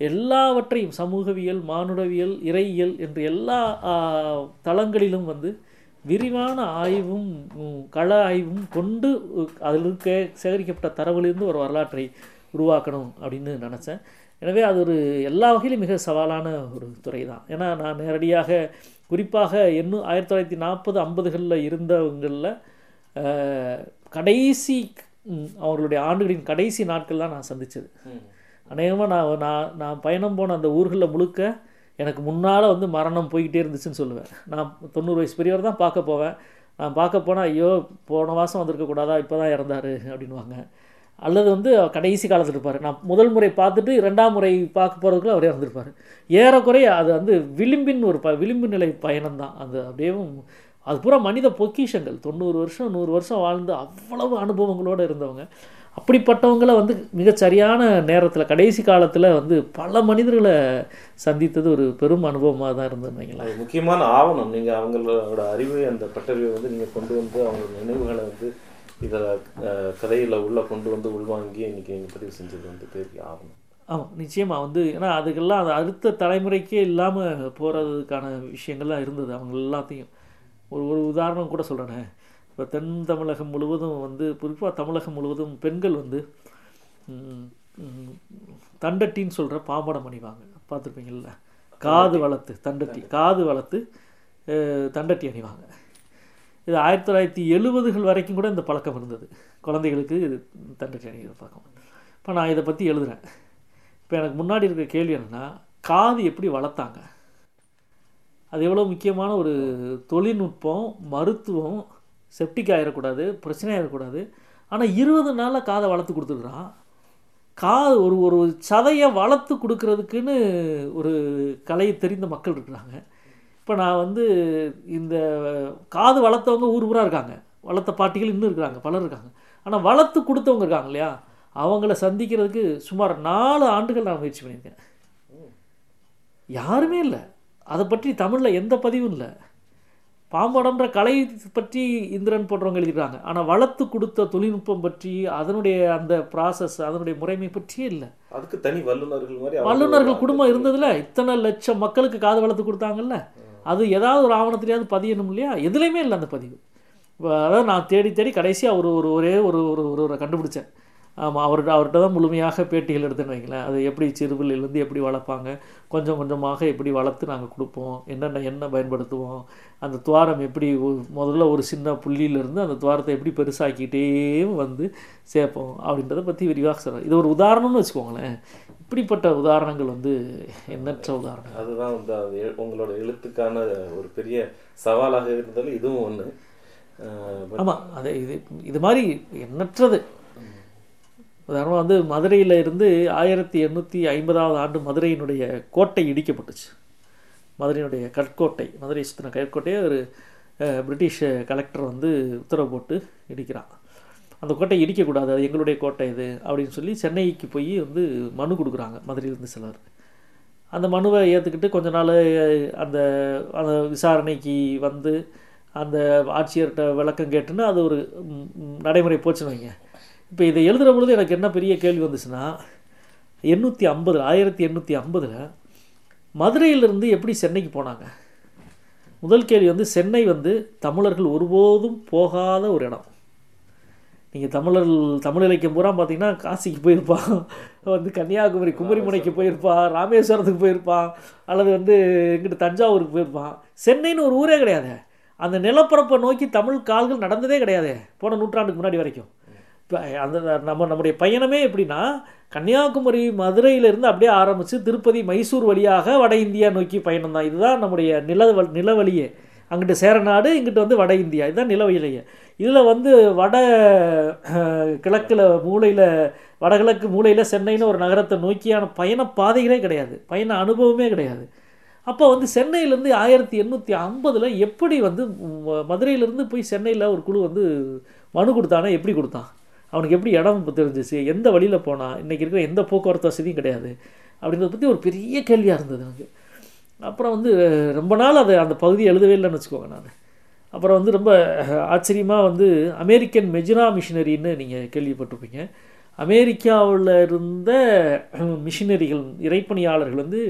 எல்லாவற்றையும் சமூகவியல் மானுடவியல் இறையியல் என்று எல்லா தளங்களிலும் வந்து விரிவான ஆய்வும் கள ஆய்வும் கொண்டு அதில் இருக்க சேகரிக்கப்பட்ட தரவிலிருந்து ஒரு வரலாற்றை உருவாக்கணும் அப்படின்னு நினச்சேன். எனவே அது ஒரு எல்லா வகையிலும் மிக சவாலான ஒரு துறை தான் ஏன்னா நான் நேரடியாக குறிப்பாக இன்னும் ஆயிரத்தி தொள்ளாயிரத்தி நாற்பது ஐம்பதுகளில் இருந்தவங்களில் கடைசி அவர்களுடைய ஆண்டுகளின் கடைசி நாட்கள்லாம் நான் சந்தித்தது அநேகமாக நான் நான் நான் பயணம் போன அந்த ஊர்களில் முழுக்க எனக்கு முன்னால் வந்து மரணம் போய்கிட்டே இருந்துச்சுன்னு சொல்லுவேன். நான் தொண்ணூறு வயசு பெரியவர் தான் பார்க்க போவேன். நான் பார்க்க போனால் ஐயோ போன மாதம் வந்திருக்கக்கூடாதா இப்போ தான் இறந்தாரு அப்படின்வாங்க அல்லது வந்து கடைசி காலத்தில் இருப்பார். நான் முதல் முறை பார்த்துட்டு ரெண்டாம் முறை பார்க்க போகிறதுக்குள்ள அவரே வந்திருப்பார் ஏறக்குறைய அது வந்து விளிம்பின் ஒரு ப விளிம்பு நிலை பயணம் தான் அது அப்படியேவும் அது பூரா மனித பொக்கிஷங்கள். தொண்ணூறு வருஷம் நூறு வருஷம் வாழ்ந்து அவ்வளவு அனுபவங்களோடு இருந்தவங்க. அப்படிப்பட்டவங்கள வந்து மிகச்சரியான நேரத்தில் கடைசி காலத்தில் வந்து பல மனிதர்களை சந்தித்தது ஒரு பெரும் அனுபவமாக தான் இருந்திருந்தீங்களா முக்கியமான ஆவணம். நீங்கள் அவங்களோட அறிவு அந்த பட்டறிவை வந்து நீங்கள் கொண்டு வந்து அவங்களோட நினைவுகளை வந்து இதில் கதையில உள்ள கொண்டு வந்து உள்வாங்கி இன்னைக்கு நீங்க பதிவு செஞ்சது வந்து பெரிய ஆவணம். ஆமாம் நிச்சயமாக. வந்து ஏன்னா அதுக்கெல்லாம் அது அடுத்த தலைமுறைக்கே இல்லாமல் போகிறதுக்கான விஷயங்கள்லாம் இருந்தது அவங்க எல்லாத்தையும். ஒரு ஒரு உதாரணம் கூட சொல்கிறேனே. இப்போ தென் தமிழகம் முழுவதும் வந்து குறிப்பாக தமிழகம் முழுவதும் பெண்கள் வந்து தண்டட்டின்னு சொல்கிற பாம்படம் அணிவாங்க பார்த்துருப்பீங்கள்ல? காது வளர்த்து தண்டட்டி. காது வளர்த்து தண்டட்டி அணிவாங்க. இது ஆயிரத்தி தொள்ளாயிரத்தி எழுபதுகள் வரைக்கும் கூட இந்த பழக்கம் இருந்தது. குழந்தைகளுக்கு இது தண்டட்டி அணிகிற பழக்கம் இப்போ நான் இதை பற்றி எழுதுறேன். இப்போ எனக்கு முன்னாடி இருக்கிற கேள்வி என்னென்னா காது எப்படி வளர்த்தாங்க? அது எவ்வளோ முக்கியமான ஒரு தொழில்நுட்பம் மருத்துவம் செப்டிக் ஆகிடக்கூடாது பிரச்சனை ஆகிடக்கூடாது ஆனால் இருபது நாளில் காதை வளர்த்து கொடுத்துருக்குறான். காது ஒரு ஒரு சதையை வளர்த்து கொடுக்கறதுக்குன்னு ஒரு கலை தெரிந்த மக்கள் இருக்கிறாங்க. இப்போ நான் வந்து இந்த காது வளர்த்தவங்க ஊர் ஊராக இருக்காங்க. வளர்த்த பாட்டிகள் இன்னும் இருக்கிறாங்க பலர் இருக்காங்க. ஆனால் வளர்த்து கொடுத்தவங்க இருக்காங்க இல்லையா? அவங்கள சந்திக்கிறதுக்கு சுமார் நாலு ஆண்டுகள் நான் முயற்சி பண்ணியிருக்கேன். யாருமே இல்லை. அதை பற்றி தமிழில் எந்த பதிவும் இல்லை. பாம்படம்ன்ற கலை பற்றி இந்திரன் போன்றவங்க எழுதியிருக்காங்க ஆனால் வளர்த்து கொடுத்த தொழில்நுட்பம் பற்றி அதனுடைய அந்த ப்ராசஸ் அதனுடைய முறைமை பற்றியே இல்லை. அதுக்கு தனி வல்லுநர்கள் மாதிரி வல்லுநர்கள் குடும்பம் இருந்ததுல இத்தனை லட்சம் மக்களுக்கு காது வளர்த்து கொடுத்தாங்கல்ல. அது ஏதாவது ஒரு ஆவணத்துலேயாவது பதியணும் இல்லையா? எதுலேயுமே இல்லை அந்த பதிவு. இப்போ அதாவது நான் தேடி தேடி கடைசியாக ஒரு ஒரு ஒரே ஒரு ஒரு ஒருவரை கண்டுபிடிச்சேன். ஆமாம் அவர்கிட்ட அவர்கிட்ட தான் முழுமையாக பேட்டிகள் எடுத்துன்னு வைங்களேன். அது எப்படி சிறுபிள்ளையிலேருந்து எப்படி வளர்ப்பாங்க கொஞ்சம் கொஞ்சமாக எப்படி வளர்த்து நாங்கள் கொடுப்போம் என்னென்ன எண்ணெய் பயன்படுத்துவோம் அந்த துவாரம் எப்படி முதல்ல ஒரு சின்ன புள்ளியிலேருந்து அந்த துவாரத்தை எப்படி பெருசாக்கிட்டே வந்து சேர்ப்போம் அப்படின்றத பற்றி விரிவாக சொல்கிறேன் இது ஒரு உதாரணம்னு வச்சுக்கோங்களேன். இப்படிப்பட்ட உதாரணங்கள் வந்து எண்ணற்ற உதாரணம் அதுதான் வந்து அது உங்களோட எழுத்துக்கான ஒரு பெரிய சவாலாக இருந்தாலும் இதுவும் ஒன்று ஆமாம் அது இது இது மாதிரி எண்ணற்றது. உதாரணமாக வந்து மதுரையில் இருந்து ஆயிரத்தி எண்ணூற்றி ஐம்பதாவது ஆண்டு மதுரையினுடைய கோட்டை இடிக்கப்பட்டுச்சு. மதுரையினுடைய கற்கோட்டை மதுரை சுற்றின கற்கோட்டையை ஒரு பிரிட்டிஷ் கலெக்டர் வந்து உத்தரவு போட்டு இடிக்கிறான். அந்த கோட்டை இடிக்கக்கூடாது அது எங்களுடைய கோட்டை இது அப்படின்னு சொல்லி சென்னைக்கு போய் வந்து மனு கொடுக்குறாங்க மதுரையிலேருந்து சிலர். அந்த மனுவை ஏற்றுக்கிட்டு கொஞ்ச நாள் அந்த அந்த விசாரணைக்கு வந்து அந்த ஆட்சியர்கிட்ட விளக்கம் கேட்டுன்னு அது ஒரு நடைமுறை போச்சுன்னு வைங்க. இப்போ இதை எழுதுகிற பொழுது எனக்கு என்ன பெரிய கேள்வி வந்துச்சுன்னா எண்ணூற்றி ஐம்பது ஆயிரத்தி எண்ணூற்றி ஐம்பதில் மதுரையிலிருந்து எப்படி சென்னைக்கு போனாங்க? முதல் கேள்வி வந்து சென்னை வந்து தமிழர்கள் ஒருபோதும் போகாத ஒரு இடம். நீங்கள் தமிழர் தமிழ் இலக்கியம் பூரா பார்த்தீங்கன்னா காசிக்கு போயிருப்பான் வந்து கன்னியாகுமரி குமரிமுனைக்கு போயிருப்பான் ராமேஸ்வரத்துக்கு போயிருப்பான் அல்லது வந்து இங்கிட்டு தஞ்சாவூருக்கு போயிருப்பான் சென்னைன்னு ஒரு ஊரே கிடையாது. அந்த நிலப்பரப்பை நோக்கி தமிழ் கால்கள் நடந்ததே கிடையாது போன நூற்றாண்டுக்கு முன்னாடி வரைக்கும். இப்போ அந்த நம்ம நம்முடைய பயணமே எப்படின்னா கன்னியாகுமரி மதுரையிலிருந்து அப்படியே ஆரம்பித்து திருப்பதி மைசூர் வழியாக வட இந்தியா நோக்கி பயணம் தான். இதுதான் நம்முடைய நில நிலவழியே. அங்கிட்டு சேரநாடு இங்கிட்டு வந்து வட இந்தியா. இதுதான் நிலவழியே. இதில் வந்து வட கிழக்கில் மூலையில் வடகிழக்கு மூலையில் சென்னைன்னு ஒரு நகரத்தை நோக்கியான பயண பாதைகளே கிடையாது. பயண அனுபவமே கிடையாது. அப்போ வந்து சென்னையிலேருந்து ஆயிரத்தி எண்ணூற்றி ஐம்பதில் எப்படி வந்து ம- மதுரையிலேருந்து போய் சென்னையில் ஒரு குழு வந்து மனு கொடுத்தானா எப்படி கொடுத்தான்? அவனுக்கு எப்படி இடம் தெரிஞ்சிச்சு? எந்த வழியில் போனான் இன்றைக்கி இருக்கிற எந்த போக்குவரத்து வசதியும் கிடையாது. அப்படின்றத பற்றி ஒரு பெரிய கேள்வியாக இருந்தது எனக்கு. அப்புறம் வந்து ரொம்ப நாள் அதை அந்த பகுதியை எழுதவே இல்லைன்னு வச்சுக்கோங்க நான். அப்புறம் வந்து ரொம்ப ஆச்சரியமாக வந்து அமெரிக்கன் மெஜினா மிஷினரின்னு நீங்கள் கேள்விப்பட்டிருப்பீங்க. அமெரிக்காவில் இருந்த மிஷினரிகள் இறைப்பணியாளர்கள் வந்து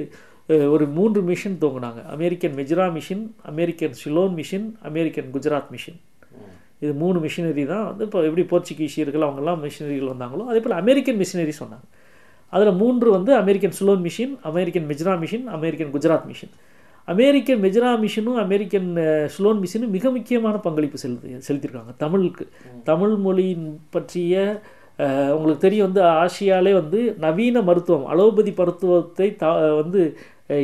ஒரு மூன்று mission தோங்கினாங்க American Madura mission American Ceylon mission American Gujarat mission. இது மூணு மிஷினரி தான் வந்து இப்போ எப்படி போர்ச்சுகீசியர்கள் அவங்கெல்லாம் மிஷினரிகள் வந்தாங்களோ அதே போல் அமெரிக்கன் மிஷினரி சொன்னாங்க. அதில் மூன்று வந்து American Ceylon mission American Madura mission American Gujarat mission. American Madura மிஷினும் American Ceylon மிஷினும் மிக முக்கியமான பங்களிப்பு செலுத்தி செலுத்தியிருக்காங்க தமிழுக்கு. தமிழ் மொழியின் பற்றிய உங்களுக்கு தெரியும் வந்து ஆசியாலே வந்து நவீன மருத்துவம் அலோபதி மருத்துவத்தை த வந்து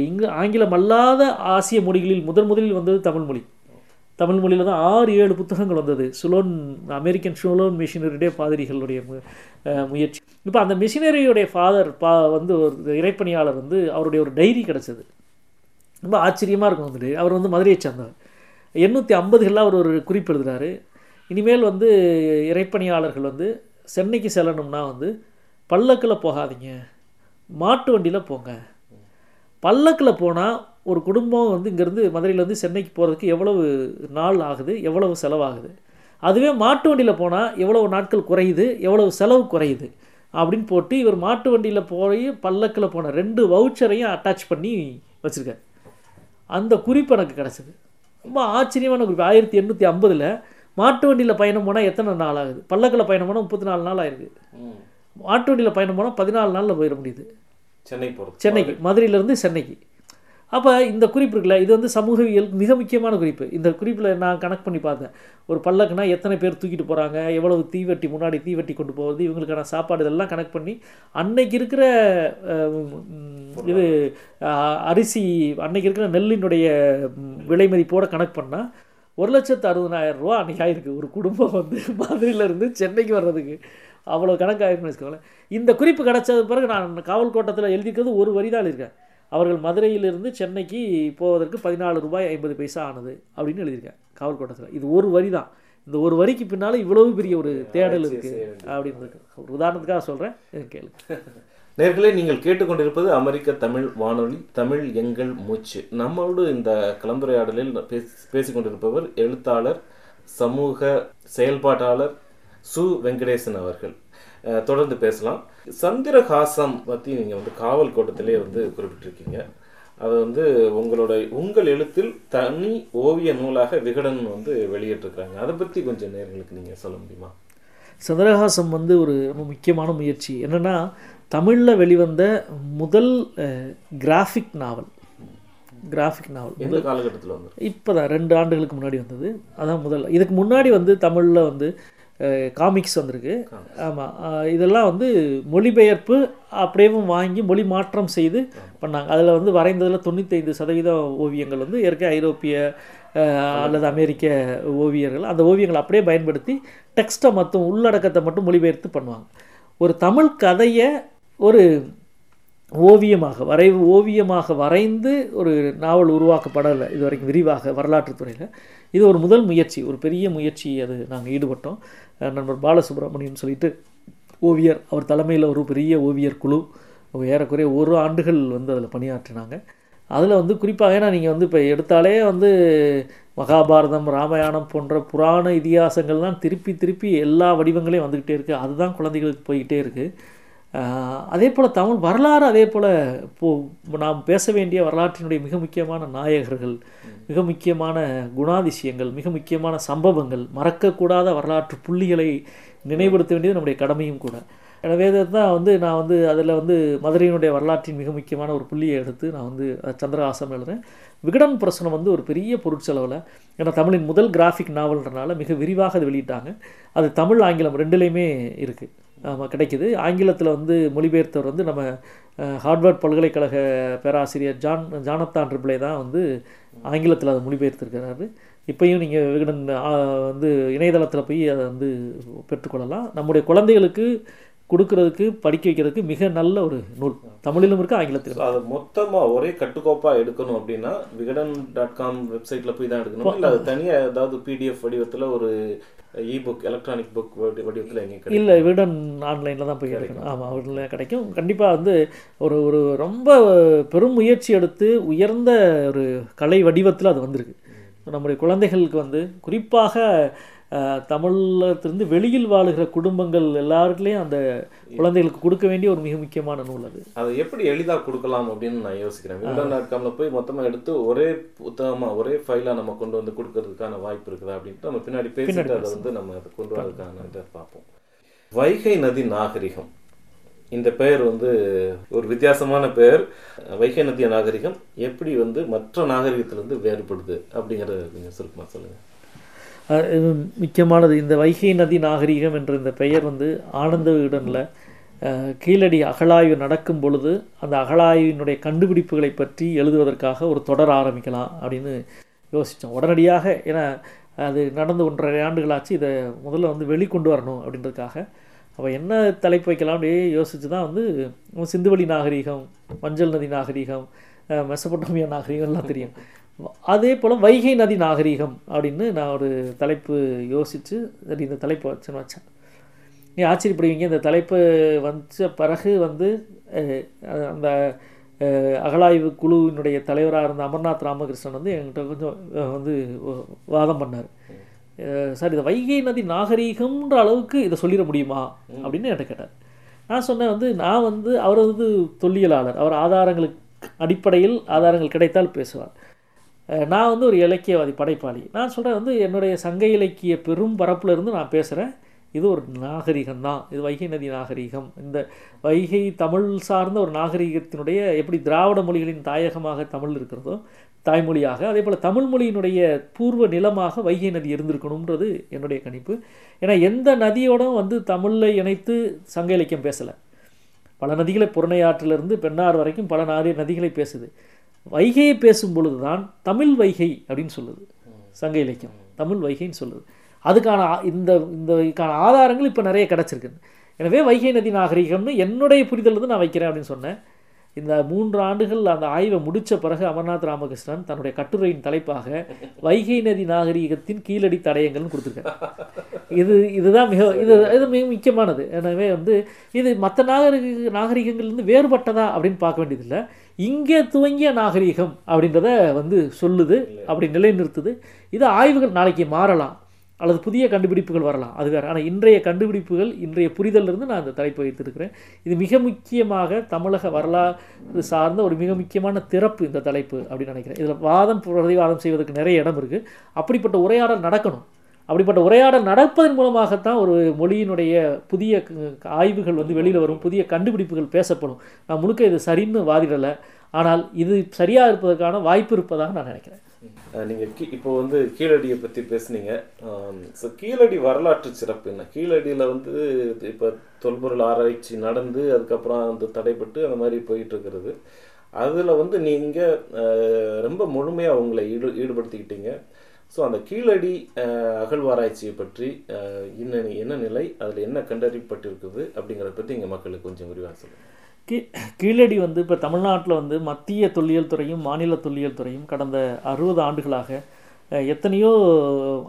இங்கு ஆங்கிலம் அல்லாத ஆசிய மொழிகளில் முதன் முதலில் வந்தது தமிழ் மொழி. தமிழ் மொழியில் தான் ஆறு ஏழு புத்தகங்கள் வந்தது. சுலோன் அமெரிக்கன் சுலோன் மிஷினரியுடைய பாதிரிகளுடைய முயற்சி. இப்போ அந்த மிஷினரியுடைய ஃபாதர் பா வந்து ஒரு இறைப்பணியாளர் வந்து அவருடைய ஒரு டைரி கிடச்சது. ரொம்ப ஆச்சரியமாக இருக்கும் வந்துட்டு அவர் வந்து மதுரையை சேர்ந்தவர். எண்ணூற்றி ஐம்பதுகளில் அவர் ஒரு குறிப்பு எழுதுறாரு. இனிமேல் வந்து இறைப்பணியாளர்கள் வந்து சென்னைக்கு செல்லணும்னா வந்து பல்லக்கில் போகாதீங்க. மாட்டு வண்டியில் போங்க. பல்லக்கில் போனால் ஒரு குடும்பம் வந்து இங்கேருந்து மதுரையிலேருந்து சென்னைக்கு போகிறதுக்கு எவ்வளவு நாள் ஆகுது? எவ்வளவு செலவாகுது? அதுவே மாட்டு வண்டியில் போனால் எவ்வளவு நாட்கள் குறையுது? எவ்வளவு செலவு குறையுது? அப்படின்னு போட்டு இவர் மாட்டு வண்டியில் போய் பல்லக்கில் போன ரெண்டு வவுச்சரையும் அட்டாச் பண்ணி வச்சுருக்கார். அந்த குறிப்பு எனக்கு கிடச்சிது. ரொம்ப ஆச்சரியமான குறிப்பு. ஆயிரத்தி எண்ணூற்றி ஐம்பதில் மாட்டு வண்டியில் பயணம் போனால் எத்தனை நாள் ஆகுது? பல்லக்கில் பயணம் போனால் முப்பத்தி நாலு நாள் ஆயிருக்கு. மாட்டு வண்டியில் பயணம் போனால் பதினாலு நாளில் போயிட முடியுது. சென்னை போகிறது சென்னைக்கு. மதுரையிலேருந்து சென்னைக்கு. அப்போ இந்த குறிப்பு இருக்குல்ல இது வந்து சமூகவியல் மிக முக்கியமான குறிப்பு. இந்த குறிப்பில் நான் கணக்கு பண்ணி பார்த்தேன். ஒரு பல்லக்குனா எத்தனை பேர் தூக்கிட்டு போகிறாங்க எவ்வளவு தீவெட்டி முன்னாடி தீவெட்டி கொண்டு போகிறது இவங்களுக்கான சாப்பாடு இதெல்லாம் கனெக்ட் பண்ணி அன்னைக்கு இருக்கிற இது அரிசி அன்னைக்கு இருக்கிற நெல்லினுடைய விலை மதிப்போடு கணக்கு பண்ணால் ஒரு லட்சத்து அறுபதாயிரம் ரூபா அன்றைக்கி ஆயிருக்கு. ஒரு குடும்பம் வந்து *laughs* மதுரையிலேருந்து சென்னைக்கு வர்றதுக்கு. அவ்வளோ கணக்காயிருக்குன்னு வச்சுக்கோங்களேன். இந்த குறிப்பு கிடச்சது பிறகு நான் காவல் கோட்டத்தில் எழுதியிருக்கிறது ஒரு வரி தான் எழுதியிருக்கேன். அவர்கள் மதுரையிலிருந்து சென்னைக்கு போவதற்கு பதினாலு ரூபாய் ஐம்பது பைசா ஆனது அப்படின்னு எழுதியிருக்கேன் காவல் கோட்டத்தில் இது ஒரு வரி தான் இந்த ஒரு வரிக்கு பின்னால் இவ்வளவு பெரிய ஒரு தேடல் இருக்குது அப்படின்னு இருக்கு. ஒரு உதாரணத்துக்காக சொல்கிறேன் கேளு *laughs* நேர்களே நீங்கள் கேட்டுக்கொண்டிருப்பது அமெரிக்க தமிழ் வானொலி தமிழ் எங்கள் மூச்சு. நம்மளோடு இந்த கலந்துரையாடலில் பேசி பேசிக்கொண்டிருப்பவர் எழுத்தாளர் சமூக செயல்பாட்டாளர் சு வெங்கடேசன் அவர்கள். தொடர்ந்து பேசலாம். சந்திரஹாசம் பற்றி நீங்கள் வந்து காவல் கோட்டத்திலே வந்து குறிப்பிட்டிருக்கீங்க. அது வந்து உங்களோட உங்கள் எழுத்தில் தனி ஓவிய நூலாக விகடன் வந்து வெளியிட்டிருக்காங்க அதை பற்றி கொஞ்சம் நேர்களுக்கு நீங்கள் சொல்ல முடியுமா? சந்திரஹாசம் வந்து ஒரு ரொம்ப முக்கியமான முயற்சி. என்னென்னா தமிழில் வெளிவந்த முதல் கிராஃபிக் நாவல் கிராஃபிக் நாவல் எந்த காலகட்டத்தில் வந்து இப்போ தான் ரெண்டு ஆண்டுகளுக்கு முன்னாடி வந்தது. அதான் முதல். இதுக்கு முன்னாடி வந்து தமிழில் வந்து காமிக்ஸ் வந்திருக்கு. ஆமாம் இதெல்லாம் வந்து மொழிபெயர்ப்பு அப்படியேவும் வாங்கி மொழி மாற்றம் செய்து பண்ணாங்க. அதில் வந்து வரைந்ததில் தொண்ணூத்தைந்து சதவீத ஓவியங்கள் வந்து ஏற்கனவே ஐரோப்பிய அல்லது அமெரிக்க ஓவியர்கள் அந்த ஓவியங்களை அப்படியே பயன்படுத்தி டெக்ஸ்ட்டை மட்டும் உள்ளடக்கத்தை மட்டும் மொழிபெயர்த்து பண்ணுவாங்க. ஒரு தமிழ் கதையை ஒரு ஓவியமாக வரைவு ஓவியமாக வரைந்து ஒரு நாவல் உருவாக்கப்படலை இது வரைக்கும் விரிவாக வரலாற்றுத் துறையில். இது ஒரு முதல் முயற்சி ஒரு பெரிய முயற்சி அது நாங்கள் ஈடுபட்டோம். நண்பர் பாலசுப்ரமணியன் சொல்லிட்டு ஓவியர் அவர் தலைமையில் ஒரு பெரிய ஓவியர் குழு. ஏறக்குறைய ஒரு ஆண்டுகள் வந்து அதில் பணியாற்றினாங்க. அதில் வந்து குறிப்பாக ஏன்னா நீங்கள் வந்து இப்போ எடுத்தாலே வந்து மகாபாரதம் ராமாயணம் போன்ற புராண இதிகாசங்கள்லாம் திருப்பி திருப்பி எல்லா வடிவங்களையும் வந்துக்கிட்டே இருக்குது அதுதான் குழந்தைகளுக்கு போய்கிட்டே இருக்குது அதே போல் தமிழ் வரலாறு அதே போல் இப்போ நாம் பேச வேண்டிய வரலாற்றினுடைய மிக முக்கியமான நாயகர்கள் மிக முக்கியமான குணாதிசயங்கள் மிக முக்கியமான சம்பவங்கள் மறக்கக்கூடாத வரலாற்று புள்ளிகளை நினைவுபடுத்த வேண்டியது நம்முடைய கடமையும் கூட. எனவே தான் வந்து நான் வந்து அதில் வந்து மதுரையினுடைய வரலாற்றின் மிக முக்கியமான ஒரு புள்ளியை எடுத்து நான் வந்து அஹ், சந்திரஹாசம் எழுதுறேன். விகடன் பிரசனம் வந்து ஒரு பெரிய பொருட்செலவில் ஏன்னா தமிழின் முதல் கிராஃபிக் நாவல்ன்றனால மிக விரிவாக அது வெளியிட்டாங்க. அது தமிழ் ஆங்கிலம் ரெண்டுலேயுமே இருக்குது கிடைக்குது. ஆங்கிலத்தில் வந்து மொழிபெயர்த்தவர் வந்து நம்ம அஹ், ஹார்வர்ட் பல்கலைக்கழக பேராசிரியர் ஜான் ஜானத்தான் ரிப்ளே தான் வந்து ஆங்கிலத்தில் அதை மொழிபெயர்த்திருக்கிறாரு. இப்பயும் நீங்கள் விகடன் வந்து இணையதளத்தில் போய் அதை வந்து பெற்றுக்கொள்ளலாம். நம்முடைய குழந்தைகளுக்கு கொடுக்கறதுக்கு படிக்க வைக்கிறதுக்கு மிக நல்ல ஒரு நூல். தமிழிலும் இருக்குது ஆங்கிலத்திலும் அது மொத்தமா ஒரே கட்டுக்கோப்பா எடுக்கணும் அப்படின்னா விகடன் டாட் காம் வெப்சைட்ல போய் தான் எடுக்கணும்? இல்ல அது தனியா ஏதாவது பிடிஎஃப் வடிவத்துல ஒரு இ புக் எலக்ட்ரானிக் புக் வடிவத்துல எங்க கிடைக்கும் இல்லை விடன் ஆன்லைனில் தான் போய் எடுக்கணும். ஆமாம் அவரில் கிடைக்கும். கண்டிப்பாக வந்து ஒரு ஒரு ரொம்ப பெரும் முயற்சி எடுத்து உயர்ந்த ஒரு கலை வடிவத்தில் அது வந்திருக்கு. நம்முடைய குழந்தைகளுக்கு வந்து குறிப்பாக தமிழத்திலிருந்து வெளியில் வாழுகிற குடும்பங்கள் எல்லாருக்குலேயும் அந்த குழந்தைகளுக்கு கொடுக்க வேண்டிய ஒரு மிக முக்கியமான நூல் அது. அதை எப்படி எளிதா கொடுக்கலாம் அப்படின்னு நான் யோசிக்கிறேன். விகடன் டாட் காம்ல போய் மொத்தமா எடுத்து ஒரே புத்தகமா ஒரே ஃபைலா நம்ம கொண்டு வந்து கொடுக்கறதுக்கான வாய்ப்பு இருக்குதா அப்படின்ட்டு நம்ம பின்னாடி பேசிட்டு அதை வந்து நம்ம அதை கொண்டு வரதுக்கான இதை பார்ப்போம். வைகை நதி நாகரிகம். இந்த பெயர் வந்து ஒரு வித்தியாசமான பெயர். வைகை நதி நாகரிகம் எப்படி வந்து மற்ற நாகரிகத்திலிருந்து வேறுபடுது அப்படிங்கறத கொஞ்சம் சுருக்கமா சொல்லுங்க. அஹ், இது முக்கியமானது. இந்த வைகை நதி நாகரிகம் என்ற இந்த பெயர் வந்து ஆனந்த விகடனில் கீழடி அகழாய்வு நடக்கும் பொழுது அந்த அகழாய்வினுடைய கண்டுபிடிப்புகளை பற்றி எழுதுவதற்காக ஒரு தொடர் ஆரம்பிக்கலாம் அப்படின்னு யோசித்தோம் உடனடியாக ஏன்னா அது நடந்து ஒன்றரை ஆண்டுகளாச்சு இதை முதல்ல வந்து வெளிக்கொண்டு வரணும் அப்படின்றதுக்காக. அப்போ என்ன தலைப்பு வைக்கலாம் யோசித்து தான் வந்து சிந்துவெளி நாகரிகம் மஞ்சள் நதி நாகரிகம் மெசபொட்டோமியா நாகரீகம் எல்லாம் தெரியும். அதே போல் வைகை நதி நாகரிகம் அப்படின்னு நான் ஒரு தலைப்பு யோசித்து சரி இந்த தலைப்பு வச்சுன்னு வச்சேன். நீ ஆச்சரியப்படுவீங்க இந்த தலைப்பு வந்த பிறகு வந்து அந்த அகலாய்வு குழுவினுடைய தலைவராக இருந்த அமர்நாத் ராமகிருஷ்ணன் வந்து என்கிட்ட கொஞ்சம் வந்து வாதம் பண்ணார். சார் இதை வைகை நதி நாகரீகம்ன்ற அளவுக்கு இதை சொல்லிட முடியுமா? அப்படின்னு என்கிட்ட கேட்டார். நான் சொன்னேன் வந்து நான் வந்து அவர் வந்து தொல்லியலாளர். அவர் ஆதாரங்களுக்கு அடிப்படையில் ஆதாரங்கள் கிடைத்தால் பேசுவார். நான் வந்து ஒரு இலக்கியவாதி படைப்பாளி. நான் சொல்கிறேன் வந்து என்னுடைய சங்க இலக்கிய பெரும் பரப்பிலிருந்து நான் பேசுகிறேன் இது ஒரு நாகரிகம் தான் இது வைகை நதி நாகரிகம். இந்த வைகை தமிழ் சார்ந்த ஒரு நாகரிகத்தினுடைய எப்படி திராவிட மொழிகளின் தாயகமாக தமிழ் இருக்கிறதோ தாய்மொழியாக அதே போல் தமிழ் மொழியினுடைய பூர்வ நிலமாக வைகை நதி இருந்திருக்கணுன்றது என்னுடைய கணிப்பு. ஏன்னா எந்த நதியோடும் வந்து தமிழை இணைத்து சங்க இலக்கியம் பேசலை. பல நதிகளை புறணையாற்றிலிருந்து பெண்ணார் வரைக்கும் பல நாரிய நதிகளை பேசுது. வைகையை பேசும் பொழுது தான் தமிழ் வைகை அப்படின்னு சொல்லுது. சங்க இலக்கியம். தமிழ் வைகைன்னு சொல்லுது. அதுக்கான ஆ- இந்த இந்த இதுக்கான ஆதாரங்கள் இப்போ நிறைய கிடச்சிருக்கு எனவே வைகை நதி நாகரிகம்னு என்னுடைய புரிதல் வந்து நான் வைக்கிறேன் அப்படின்னு சொன்னேன். இந்த மூன்று ஆண்டுகள் அந்த ஆய்வை முடித்த பிறகு அமர்நாத் ராமகிருஷ்ணன் தன்னுடைய கட்டுரையின் தலைப்பாக வைகை நதி நாகரிகத்தின் கீழடி தடயங்கள்னு கொடுத்துருக்காரு. இது இதுதான் மிக இது இது மிக முக்கியமானது. எனவே வந்து இது மற்ற நாகரிக நாகரிகங்கள்லேருந்து வேறுபட்டதா அப்படின்னு பார்க்க வேண்டியதில்லை. இங்கே துவங்கிய நாகரிகம் அப்படின்றத வந்து சொல்லுது அப்படி நிலைநிறுத்துது. இது ஆய்வுகள் நாளைக்கு மாறலாம். அல்லது புதிய கண்டுபிடிப்புகள் வரலாம். அது வேறு. ஆனால் இன்றைய கண்டுபிடிப்புகள் இன்றைய புரிதலிருந்து நான் இந்த தலைப்பு வைத்திருக்கிறேன். இது மிக முக்கியமாக தமிழக வரலாறு சார்ந்த ஒரு மிக முக்கியமான திறப்பு இந்த தலைப்பு அப்படின்னு நினைக்கிறேன். இதில் வாதம் பிரதிவாதம் செய்வதற்கு நிறைய இடம் இருக்குது அப்படிப்பட்ட உரையாடல் நடக்கணும். அப்படிப்பட்ட உரையாடல் நடப்பதன் மூலமாகத்தான் ஒரு மொழியினுடைய புதிய க- ஆய்வுகள் வந்து வெளியில் வரும் புதிய கண்டுபிடிப்புகள் பேசப்படும். நான் முழுக்க இது சரின்னு வாதிடலை. ஆனால் இது சரியாக இருப்பதற்கான வாய்ப்பு இருப்பதாக நான் நினைக்கிறேன். நீங்கள் கீ இப்போ வந்து கீழடியை பற்றி பேசுனீங்க. ஸோ கீழடி வரலாற்று சிறப்பு என்ன? கீழடியில் வந்து இப்போ தொல்பொருள் ஆராய்ச்சி நடந்து அதுக்கப்புறம் வந்து தடைப்பட்டு அந்த மாதிரி போயிட்டு இருக்கிறது வந்து நீங்கள் ரொம்ப முழுமையாக உங்களை ஈடு ஈடுபடுத்திக்கிட்டீங்க. ஸோ அந்த கீழடி அகழ்வாராய்ச்சியை பற்றி என்ன என்ன நிலை அதில் என்ன கண்டறியப்பட்டிருக்குது அப்படிங்கிறத பற்றி இங்கே மக்களுக்கு கொஞ்சம் விரிவாக சொல்லுங்கள் கீ கீழடி வந்து இப்போ தமிழ்நாட்டில் வந்து மத்திய தொல்லியல் துறையும் மாநில தொல்லியல் துறையும் கடந்த அறுபது ஆண்டுகளாக எத்தனையோ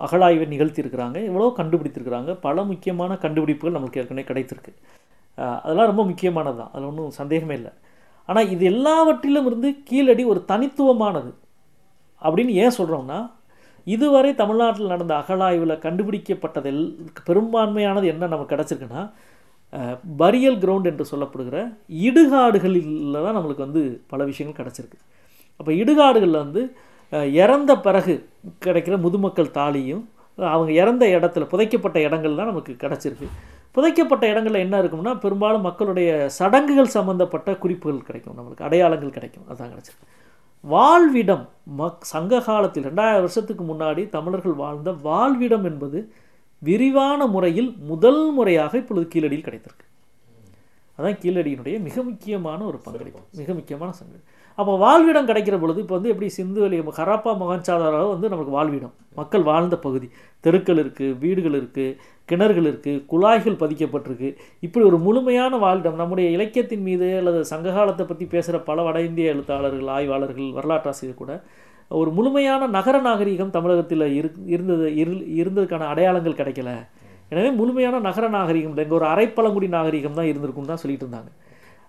அகழாய்வை நிகழ்த்தியிருக்கிறாங்க எவ்வளோ கண்டுபிடித்திருக்கிறாங்க பல முக்கியமான கண்டுபிடிப்புகள் நம்மளுக்கு ஏற்கனவே கிடைத்திருக்கு. அதெல்லாம் ரொம்ப முக்கியமானது தான் அதில் ஒன்றும் சந்தேகமே இல்லை. ஆனால் இது எல்லாவற்றிலும் இருந்து கீழடி ஒரு தனித்துவமானது அப்படின்னு ஏன் சொல்கிறோம்னா இதுவரை தமிழ்நாட்டில் நடந்த அகழாய்வில் கண்டுபிடிக்கப்பட்டதில் பெரும்பான்மையானது என்ன நமக்கு கிடச்சிருக்குன்னா பரியல் கிரவுண்ட் என்று சொல்லப்படுகிற இடுகாடுகளில் தான் நம்மளுக்கு வந்து பல விஷயங்கள் கிடச்சிருக்கு. அப்போ இடுகாடுகளில் வந்து இறந்த பிறகு கிடைக்கிற முதுமக்கள் தாலியும் அவங்க இறந்த இடத்துல புதைக்கப்பட்ட இடங்கள் தான் நமக்கு கிடச்சிருக்கு. புதைக்கப்பட்ட இடங்களில் என்ன இருக்கும்னா பெரும்பாலும் மக்களுடைய சடங்குகள் சம்மந்தப்பட்ட குறிப்புகள் கிடைக்கும் நம்மளுக்கு அடையாளங்கள் கிடைக்கும். அதுதான் கிடச்சிருக்கு. வாழ்விடம் மக் சங்க காலத்தில் ரெண்டாயிரம் வருஷத்துக்கு முன்னாடி தமிழர்கள் வாழ்ந்த வாழ்விடம் என்பது விரிவான முறையில் முதல் முறையாக இப்பொழுது கீழடியில் கிடைத்திருக்கு. அதான் கீழடியினுடைய மிக முக்கியமான ஒரு பங்களிப்பு மிக முக்கியமான சங்கதி அப்போ வாழ்விடம் கிடைக்கிற பொழுது இப்போ வந்து எப்படி சிந்து வெளி ஹராப்பா மகான்சாதாராக வந்து நமக்கு வாழ்விடம். மக்கள் வாழ்ந்த பகுதி. தெருக்கள் இருக்குது வீடுகள் இருக்குது கிணறுகள் இருக்குது குழாய்கள் பதிக்கப்பட்டிருக்கு. இப்படி ஒரு முழுமையான வாழ்விடம் நம்முடைய இலக்கியத்தின் மீது அல்லது சங்ககாலத்தை பற்றி பேசுகிற பல வட இந்திய எழுத்தாளர்கள் ஆய்வாளர்கள் வரலாற்றாசிரியர் கூட ஒரு முழுமையான நகர நாகரீகம் தமிழகத்தில் இரு இருந்தது இரு இருந்ததுக்கான அடையாளங்கள் கிடைக்கல. எனவே முழுமையான நகர நாகரீகம் இல்லை இங்கே ஒரு அரைப்பழங்குடி நாகரீகம் தான் இருந்திருக்குன்னு தான் சொல்லிட்டு இருந்தாங்க.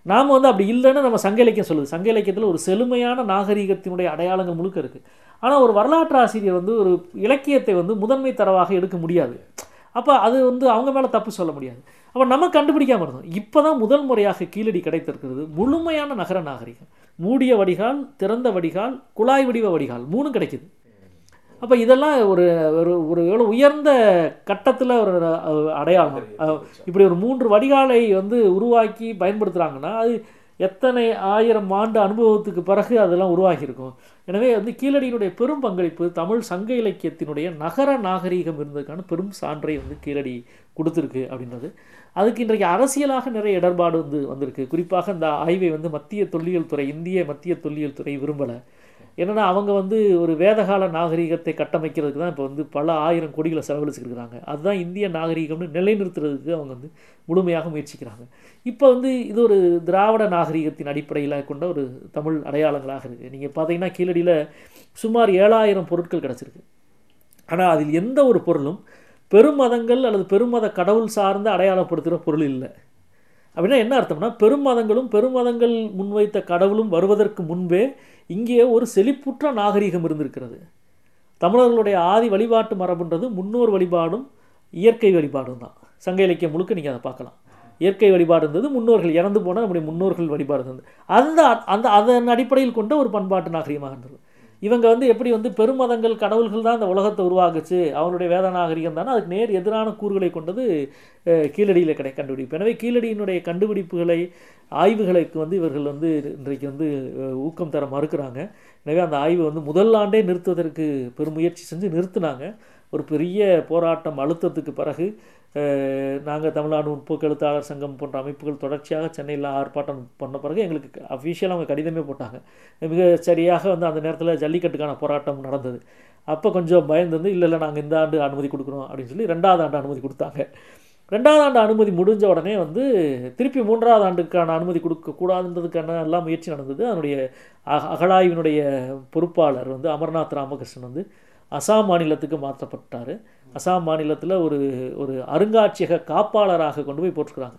நாம் வந்து அப்படி இல்லைன்னு நம்ம சங்க இலக்கியம் சொல்லுது. சங்க இலக்கியத்தில் ஒரு செழுமையான நாகரீகத்தினுடைய அடையாளங்கள் முழுக்க இருக்குது ஆனால் ஒரு வரலாற்று ஆசிரியர் வந்து ஒரு இலக்கியத்தை வந்து முதன்மை தரவாக எடுக்க முடியாது. அப்போ அது வந்து அவங்க மேலே தப்பு சொல்ல முடியாது. அப்போ நம்ம கண்டுபிடிக்காம இருந்தோம். இப்போ தான் முதல் முறையாக கீழடி கிடைத்திருக்கிறது முழுமையான நகர நாகரிகம். மூடிய வடிகால் திறந்த வடிகால் குழாய் வடிவ வடிகால் மூணும் கிடைக்குது. அப்போ இதெல்லாம் ஒரு ஒரு ஒரு எவ்வளோ உயர்ந்த கட்டத்தில் ஒரு அடையாளம். இப்படி ஒரு மூன்று வடிகாலை வந்து உருவாக்கி பயன்படுத்துகிறாங்கன்னா அது எத்தனை ஆயிரம் ஆண்டு அனுபவத்துக்கு பிறகு அதெல்லாம் உருவாகியிருக்கும்? எனவே வந்து கீழடியினுடைய பெரும் பங்களிப்பு தமிழ் சங்க இலக்கியத்தினுடைய நகர நாகரீகம் இருந்ததுக்கான பெரும் சான்றை வந்து கீழடி கொடுத்துருக்கு அப்படின்றது. அதுக்கு இன்றைக்கு அரசியலாக நிறைய இடர்பாடு வந்து வந்திருக்கு. குறிப்பாக இந்த ஆய்வை வந்து மத்திய தொல்லியல் துறை இந்திய மத்திய தொல்லியல் துறை விரும்பலை. என்னன்னா அவங்க வந்து ஒரு வேதகால நாகரீகத்தை கட்டமைக்கிறதுக்கு தான் இப்போ வந்து பல ஆயிரம் கோடிகளை செலவழிச்சிருக்கிறாங்க. அதுதான் இந்திய நாகரீகம்னு நிலைநிறுத்துறதுக்கு அவங்க வந்து முழுமையாக முயற்சிக்கிறாங்க. இப்போ வந்து இது ஒரு திராவிட நாகரீகத்தின் அடிப்படையில் கொண்ட ஒரு தமிழ் அடையாளங்களாக இருக்குது நீங்கள் பார்த்தீங்கன்னா கீழடியில் சுமார் ஏழாயிரம் பொருட்கள் கிடச்சிருக்கு. ஆனால் அதில் எந்த ஒரு பொருளும் பெருமதங்கள் அல்லது பெருமத கடவுள் சார்ந்து அடையாளப்படுத்துகிற பொருள் இல்லை. அப்படின்னா என்ன அர்த்தம்னா பெருமதங்களும் பெருமதங்கள் முன்வைத்த கடவுளும் வருவதற்கு முன்பே இங்கே ஒரு செழிப்புற்ற நாகரிகம் இருந்திருக்கிறது. தமிழர்களுடைய ஆதி வழிபாட்டு மரபுன்றது முன்னோர் வழிபாடும் இயற்கை வழிபாடும் தான். சங்க இலக்கியம் முழுக்க நீங்கள் அதை பார்க்கலாம். இயற்கை வழிபாடு இருந்தது முன்னோர்கள் இறந்து போனால் நம்முடைய முன்னோர்கள் வழிபாடு இருந்தது. அந்த அந்த அதன் அடிப்படையில் கொண்ட ஒரு பண்பாட்டு நாகரிகமாக இருந்தது. இவங்க வந்து எப்படி வந்து பெருமதங்கள் கடவுள்கள் தான் இந்த உலகத்தை உருவாக்குச்சு? அவனுடைய வேத நாகரிகம் தானே? அதுக்கு நேர் எதிரான கூறுகளை கொண்டது கீழடியில் கிடை கண்டுபிடிப்பு. எனவே கீழடியினுடைய கண்டுபிடிப்புகளை ஆய்வுகளுக்கு வந்து இவர்கள் வந்து இன்றைக்கு வந்து ஊக்கம் தர மறுக்கிறாங்க. எனவே அந்த ஆய்வு வந்து முதல் ஆண்டே நிறுத்துவதற்கு பெருமுயற்சி செஞ்சு நிறுத்தினாங்க. ஒரு பெரிய போராட்டம் அழுத்தத்துக்கு பிறகு நாங்கள் தமிழ்நாடு முற்போக்கு எழுத்தாளர் சங்கம் போன்ற அமைப்புகள் தொடர்ச்சியாக சென்னையில் ஆர்ப்பாட்டம் பண்ண பிறகு எங்களுக்கு அஃபிஷியலாக அவங்க கடிதமே போட்டாங்க. மிக சரியாக வந்து அந்த நேரத்தில் ஜல்லிக்கட்டுக்கான போராட்டம் நடந்தது. அப்போ கொஞ்சம் பயந்து இல்லை இல்லை நாங்கள் இந்த ஆண்டு அனுமதி கொடுக்குறோம் அப்படின்னு சொல்லி ரெண்டாவது ஆண்டு அனுமதி கொடுத்தாங்க. ரெண்டாவது ஆண்டு அனுமதி முடிஞ்ச உடனே வந்து திருப்பி மூன்றாவது ஆண்டுக்கான அனுமதி கொடுக்கக்கூடாதுன்றதுக்கான எல்லாம் முயற்சி நடந்தது. அதனுடைய அக அகழாய்வினுடைய பொறுப்பாளர் வந்து அமர்நாத் ராமகிருஷ்ணன் வந்து அசாம் மாநிலத்துக்கு மாற்றப்பட்டார். அசாம் மாநிலத்தில் ஒரு ஒரு அருங்காட்சியக காப்பாளராக கொண்டு போய் போட்டிருக்கிறாங்க.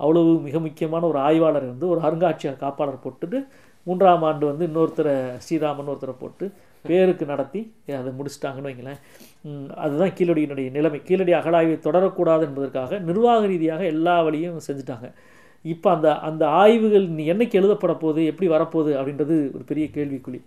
அவ்வளவு மிக முக்கியமான ஒரு ஆய்வாளர் வந்து ஒரு அருங்காட்சியக காப்பாளர் போட்டுட்டு மூன்றாம் ஆண்டு வந்து இன்னொருத்தரை ஸ்ரீராமன் ஒருத்தரை போட்டு பேருக்கு நடத்தி அதை முடிச்சிட்டாங்கன்னு வைங்களேன். அதுதான் கீழடியினுடைய நிலைமை. கீழடி அகழாய்வை தொடரக்கூடாது என்பதற்காக நிர்வாக ரீதியாக எல்லா வழியும் செஞ்சுட்டாங்க. இப்போ அந்த அந்த ஆய்வுகள் நீ என்னைக்கு எழுதப்பட போகுது எப்படி வரப்போகுது அப்படின்றது ஒரு பெரிய கேள்விக்குழி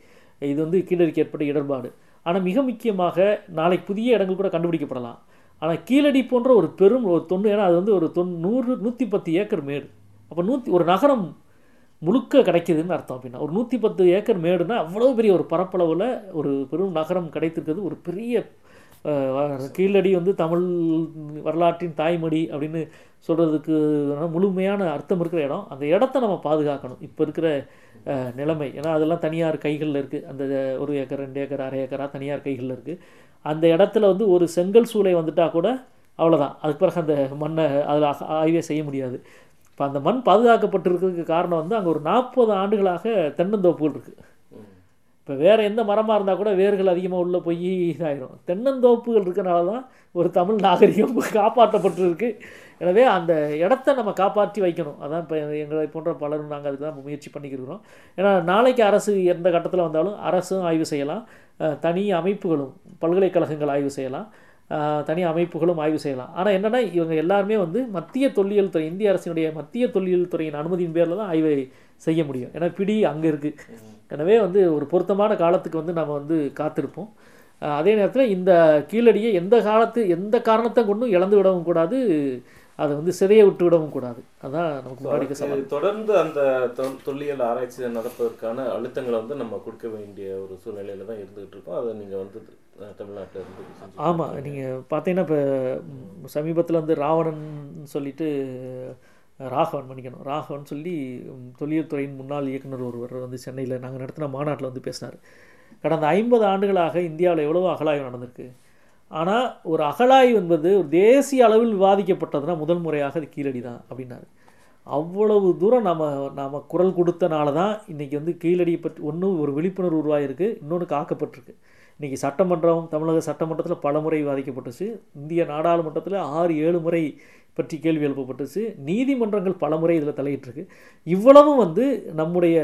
இது வந்து கீழடிக்கு ஏற்பட்ட இடர்பாடு. ஆனால் மிக முக்கியமாக நாளைக்கு புதிய இடங்கள் கூட கண்டுபிடிக்கப்படலாம். ஆனால் கீழடி போன்ற ஒரு பெரும் ஒரு தொண்ணு ஏன்னா அது வந்து ஒரு தொண்ணூறு நூற்றி பத்து ஏக்கர் மேடு. அப்போ நூற்றி ஒரு நகரம் முழுக்க கிடைக்கிதுன்னு அர்த்தம் அப்படின்னா ஒரு நூற்றி பத்து ஏக்கர் மேடுனா அவ்வளோ பெரிய ஒரு பரப்பளவில் ஒரு பெரும் நகரம் கிடைத்திருக்கிறது ஒரு பெரிய கீழடி வந்து தமிழ் வரலாற்றின் தாய்மடி அப்படின்னு சொல்கிறதுக்கு முழுமையான அர்த்தம் இருக்கிற இடம். அந்த இடத்த நம்ம பாதுகாக்கணும். இப்போ இருக்கிற நிலைமை. ஏன்னா அதெல்லாம் தனியார் கைகளில் இருக்குது அந்த ஒரு ஏக்கர் ரெண்டு ஏக்கர் அரை ஏக்கராக தனியார் கைகளில் இருக்குது அந்த இடத்துல வந்து ஒரு செங்கல் சூளை வந்துட்டா கூட அவ்வளோதான் அதுக்கு பிறகு அந்த மண்ணை அதில் ஆய்வே செய்ய முடியாது. இப்போ அந்த மண் பாதுகாக்கப்பட்டிருக்கிறதுக்கு காரணம் வந்து அங்கே ஒரு நாற்பது ஆண்டுகளாக தென்னந்தோப்புகள் இருக்குது இப்போ வேறு எந்த மரமாக இருந்தால் கூட வேர்கள் அதிகமாக உள்ளே போய் இதாகிடும் தென்னந்தோப்புகள் இருக்கிறனால தான் ஒரு தமிழ் நாகரிகம் *laughs* காப்பாற்றப்பட்டிருக்கு. எனவே அந்த இடத்த நம்ம காப்பாற்றி வைக்கணும். அதான் இப்போ எங்களை போன்ற பலரும் நாங்கள் அதுக்கு தான் முயற்சி பண்ணிக்கிறோம் ஏன்னா நாளைக்கு அரசு எந்த கட்டத்தில் வந்தாலும் அரசும் ஆய்வு செய்யலாம். தனி அமைப்புகளும் பல்கலைக்கழகங்கள் ஆய்வு செய்யலாம். தனி அமைப்புகளும் ஆய்வு செய்யலாம். ஆனால் என்னென்னா இவங்க எல்லாருமே வந்து மத்திய தொல்லியல் துறை இந்திய அரசினுடைய மத்திய தொல்லியல் துறையின் அனுமதியின் பேரில் தான் ஆய்வை செய்ய முடியும். ஏன்னா பிடி அங்கே இருக்குது எனவே வந்து ஒரு பொருத்தமான காலத்துக்கு வந்து நம்ம வந்து காத்திருப்போம். அதே நேரத்தில் இந்த கீழடியை எந்த காலத்து எந்த காரணத்தை கொண்டும் இழந்து விடவும் கூடாது. அதை வந்து சிதைய விட்டு விடவும் கூடாது. அதான் நமக்கு முன்னாடி சவால். தொடர்ந்து அந்த தொல்- தொல்லியல் ஆராய்ச்சி நடப்பதற்கான அழுத்தங்களை வந்து நம்ம கொடுக்க வேண்டிய ஒரு சூழ்நிலையில தான் இருந்துகிட்டு இருக்கோம். அதை நீங்க வந்து தமிழ்நாட்டுல இருந்து ஆமாம் நீங்கள் பார்த்தீங்கன்னா இப்போ சமீபத்தில் வந்து ராவணன் சொல்லிட்டு ராகவன் மன்னிக்கணும். ராகவன் சொல்லி தொல்லியல் துறையின் முன்னாள் இயக்குனர் ஒருவர் வந்து சென்னையில் நாங்கள் நடத்தின மாநாட்டில் வந்து பேசினார். கடந்த ஐம்பது ஆண்டுகளாக இந்தியாவில் எவ்வளவோ அகழாய்வு நடந்திருக்கு? ஆனால் ஒரு அகழாய்வு என்பது ஒரு தேசிய அளவில் விவாதிக்கப்பட்டதுன்னா முதல் முறையாக அது கீழடி தான் அப்படின்னாரு. அவ்வளவு தூரம் நம்ம நாம் குரல் கொடுத்தனால தான் இன்றைக்கி வந்து கீழடியை பற்றி ஒன்று ஒரு விழிப்புணர்வு உருவாகிருக்கு இன்னொன்று காக்கப்பட்டிருக்கு. இன்றைக்கி சட்டமன்றம் தமிழக சட்டமன்றத்தில் பல முறை விவாதிக்கப்பட்டுச்சு. இந்திய நாடாளுமன்றத்தில் ஆறு ஏழு முறை பற்றி கேள்வி எழுப்பப்பட்டுச்சு. நீதிமன்றங்கள் பல முறை இதில் தலையிட்டிருக்கு. இவ்வளவும் வந்து நம்முடைய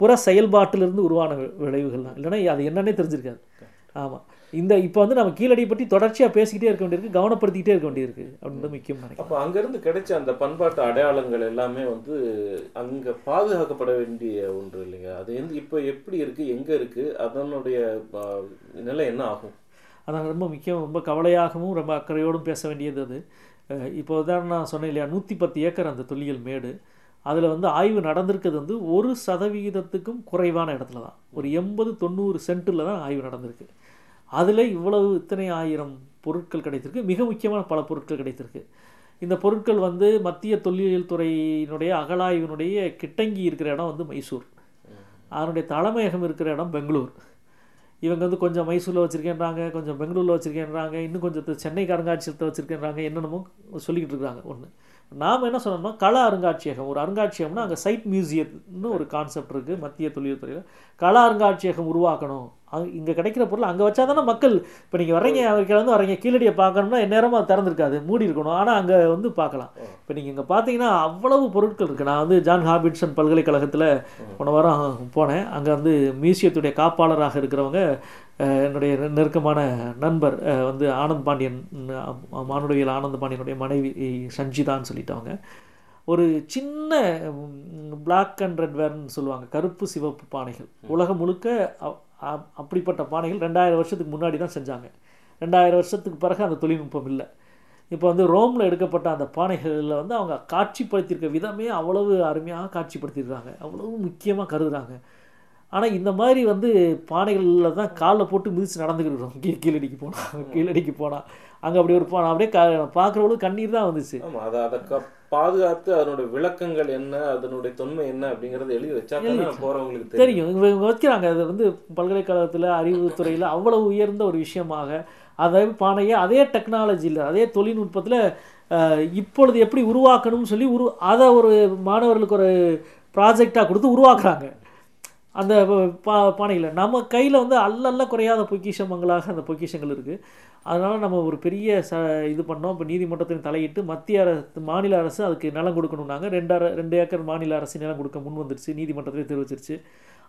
புற செயல்பாட்டிலிருந்து உருவான விளைவுகள் தான் இல்லைன்னா அது என்னன்னே தெரிஞ்சிருக்காது. ஆமாம் இந்த இப்போ வந்து நம்ம கீழடி பற்றி தொடர்ச்சியாக பேசிக்கிட்டே இருக்க வேண்டியிருக்கு கவனப்படுத்திக்கிட்டே இருக்க வேண்டியிருக்கு அப்படின்றது முக்கியம் நினைக்கிறேன் அப்போ அங்கிருந்து கிடைச்ச அந்த பண்பாட்டு அடையாளங்கள் எல்லாமே வந்து அங்க பாதுகாக்கப்பட வேண்டிய ஒன்று இல்லைங்க அது வந்து இப்போ எப்படி இருக்கு எங்க இருக்கு அதனுடைய நிலை என்ன ஆகும்? அதான் ரொம்ப முக்கியம் ரொம்ப கவலையாகவும் ரொம்ப அக்கறையோடும் பேச வேண்டியது அது. இப்போ உதாரணம் நான் சொன்னேன் இல்லையா நூற்றி பத்து ஏக்கர் அந்த தொல்லியல் மேடு. அதில் வந்து ஆய்வு நடந்திருக்கிறது வந்து ஒரு சதவிகிதத்துக்கும் குறைவான இடத்துல தான் ஒரு எண்பது தொண்ணூறு சென்ட்டில் தான் ஆய்வு நடந்திருக்கு. அதில் இவ்வளவு இத்தனை ஆயிரம் பொருட்கள் கிடைத்திருக்கு. மிக முக்கியமான பல பொருட்கள் கிடைத்திருக்கு. இந்த பொருட்கள் வந்து மத்திய தொல்லியல் துறையினுடைய அகழாய்வினுடைய கிட்டங்கி இருக்கிற இடம் வந்து மைசூர். அதனுடைய தலைமையகம் இருக்கிற இடம் பெங்களூர். இவங்க வந்து கொஞ்சம் மைசூரில் வச்சுருக்கேன்றாங்க கொஞ்சம் பெங்களூரில் வச்சுருக்கேன்றாங்க இன்னும் கொஞ்சம் சென்னை அருங்காட்சியகத்தை வச்சுருக்கேன்றாங்க என்னென்னமோ சொல்லிக்கிட்டு இருக்காங்க ஒன்று நாம் என்ன சொன்னோம்னா கல அருங்காட்சியகம். ஒரு அருங்காட்சியகம்னா அங்கே சைட் மியூசியம்னு ஒரு கான்செப்ட் இருக்குது மத்திய தொழில்துறையில் கலா கல அருங்காட்சியகம் உருவாக்கணும். இங்கே கிடைக்கிற பொருள் அங்கே வச்சா தானே மக்கள். இப்போ நீங்கள் வர்றீங்க அமெரிக்காலேருந்து வர்றீங்க கீழடியை பார்க்கணும்னா எந்நேரமும் அது திறந்துருக்காது. மூடி இருக்கணும். ஆனால் அங்கே வந்து பார்க்கலாம். இப்போ நீங்கள் இங்கே பார்த்தீங்கன்னா அவ்வளவு பொருட்கள் இருக்குது நான் வந்து ஜான் ஹாபின்சன் பல்கலைக்கழகத்தில் போன வாரம் போனேன். அங்கே வந்து மியூசியத்துடைய காப்பாளராக இருக்கிறவங்க என்னுடைய நெருக்கமான நண்பர் வந்து ஆனந்த் பாண்டியன் மானுடவியல் ஆனந்த் பாண்டியனுடைய மனைவி சஞ்சிதான்னு சொல்லிட்டவங்க ஒரு சின்ன பிளாக் அண்ட் ரெட் வேர்னு சொல்லுவாங்க. கருப்பு சிவப்பு பானைகள். உலகம் முழுக்க அப்படிப்பட்ட பானைகள் ரெண்டாயிரம் வருஷத்துக்கு முன்னாடி தான் செஞ்சாங்க. ரெண்டாயிரம் வருஷத்துக்கு பிறகு அந்த தொழில்நுட்பம் இல்லை. இப்போ வந்து ரோமில் எடுக்கப்பட்ட அந்த பானைகளில் வந்து அவங்க காட்சிப்படுத்தியிருக்க விதமே அவ்வளவு அருமையாக காட்சிப்படுத்தியிருக்காங்க. அவ்வளவு முக்கியமாக கருதுகிறாங்க ஆனால் இந்த மாதிரி வந்து பானைகளில் தான் காலில் போட்டு மிதித்து நடந்துக்கிட்டு கீ கீழடிக்கு போனால் கீழடிக்கு போனால் அங்கே அப்படி ஒரு பானை அப்படியே க பார்க்குறவளுக்கு கண்ணீர் தான் வந்துச்சு. ஆமா அதை அதை பாதுகாத்து அதனுடைய விளக்கங்கள் என்ன அதனுடைய தொன்மை என்ன அப்படிங்கறத எழுதி வச்சா தானே போறவங்களுக்கு தெரியும். இவங்க வைக்கிறாங்க. அது வந்து பல்கலைக்கழகத்தில் அறிவுத்துறையில் அவ்வளவு உயர்ந்த ஒரு விஷயமாக. அதை பானையை அதே டெக்னாலஜியில் அதே தொழில்நுட்பத்தில் இப்பொழுது எப்படி உருவாக்கணும்னு சொல்லி உரு அதை ஒரு மாணவர்களுக்கு ஒரு ப்ராஜெக்டாக கொடுத்து உருவாக்குறாங்க. அந்த பா பானையில். நம்ம கையில் வந்து அல்லல்ல குறையாத பொக்கிஷமங்களாக அந்த பொக்கிஷங்கள் இருக்குது அதனால் நம்ம ஒரு பெரிய ச இது பண்ணோம். இப்போ நீதிமன்றத்தின் தலையிட்டு மத்திய அரசு மாநில அரசு அதுக்கு நிலம் கொடுக்கணும்னாங்க. ரெண்டு அர ரெண்டு ஏக்கர் மாநில அரசு நிலம் கொடுக்க முன் வந்துருச்சு. நீதிமன்றத்திலே தெரிவிச்சிருச்சு.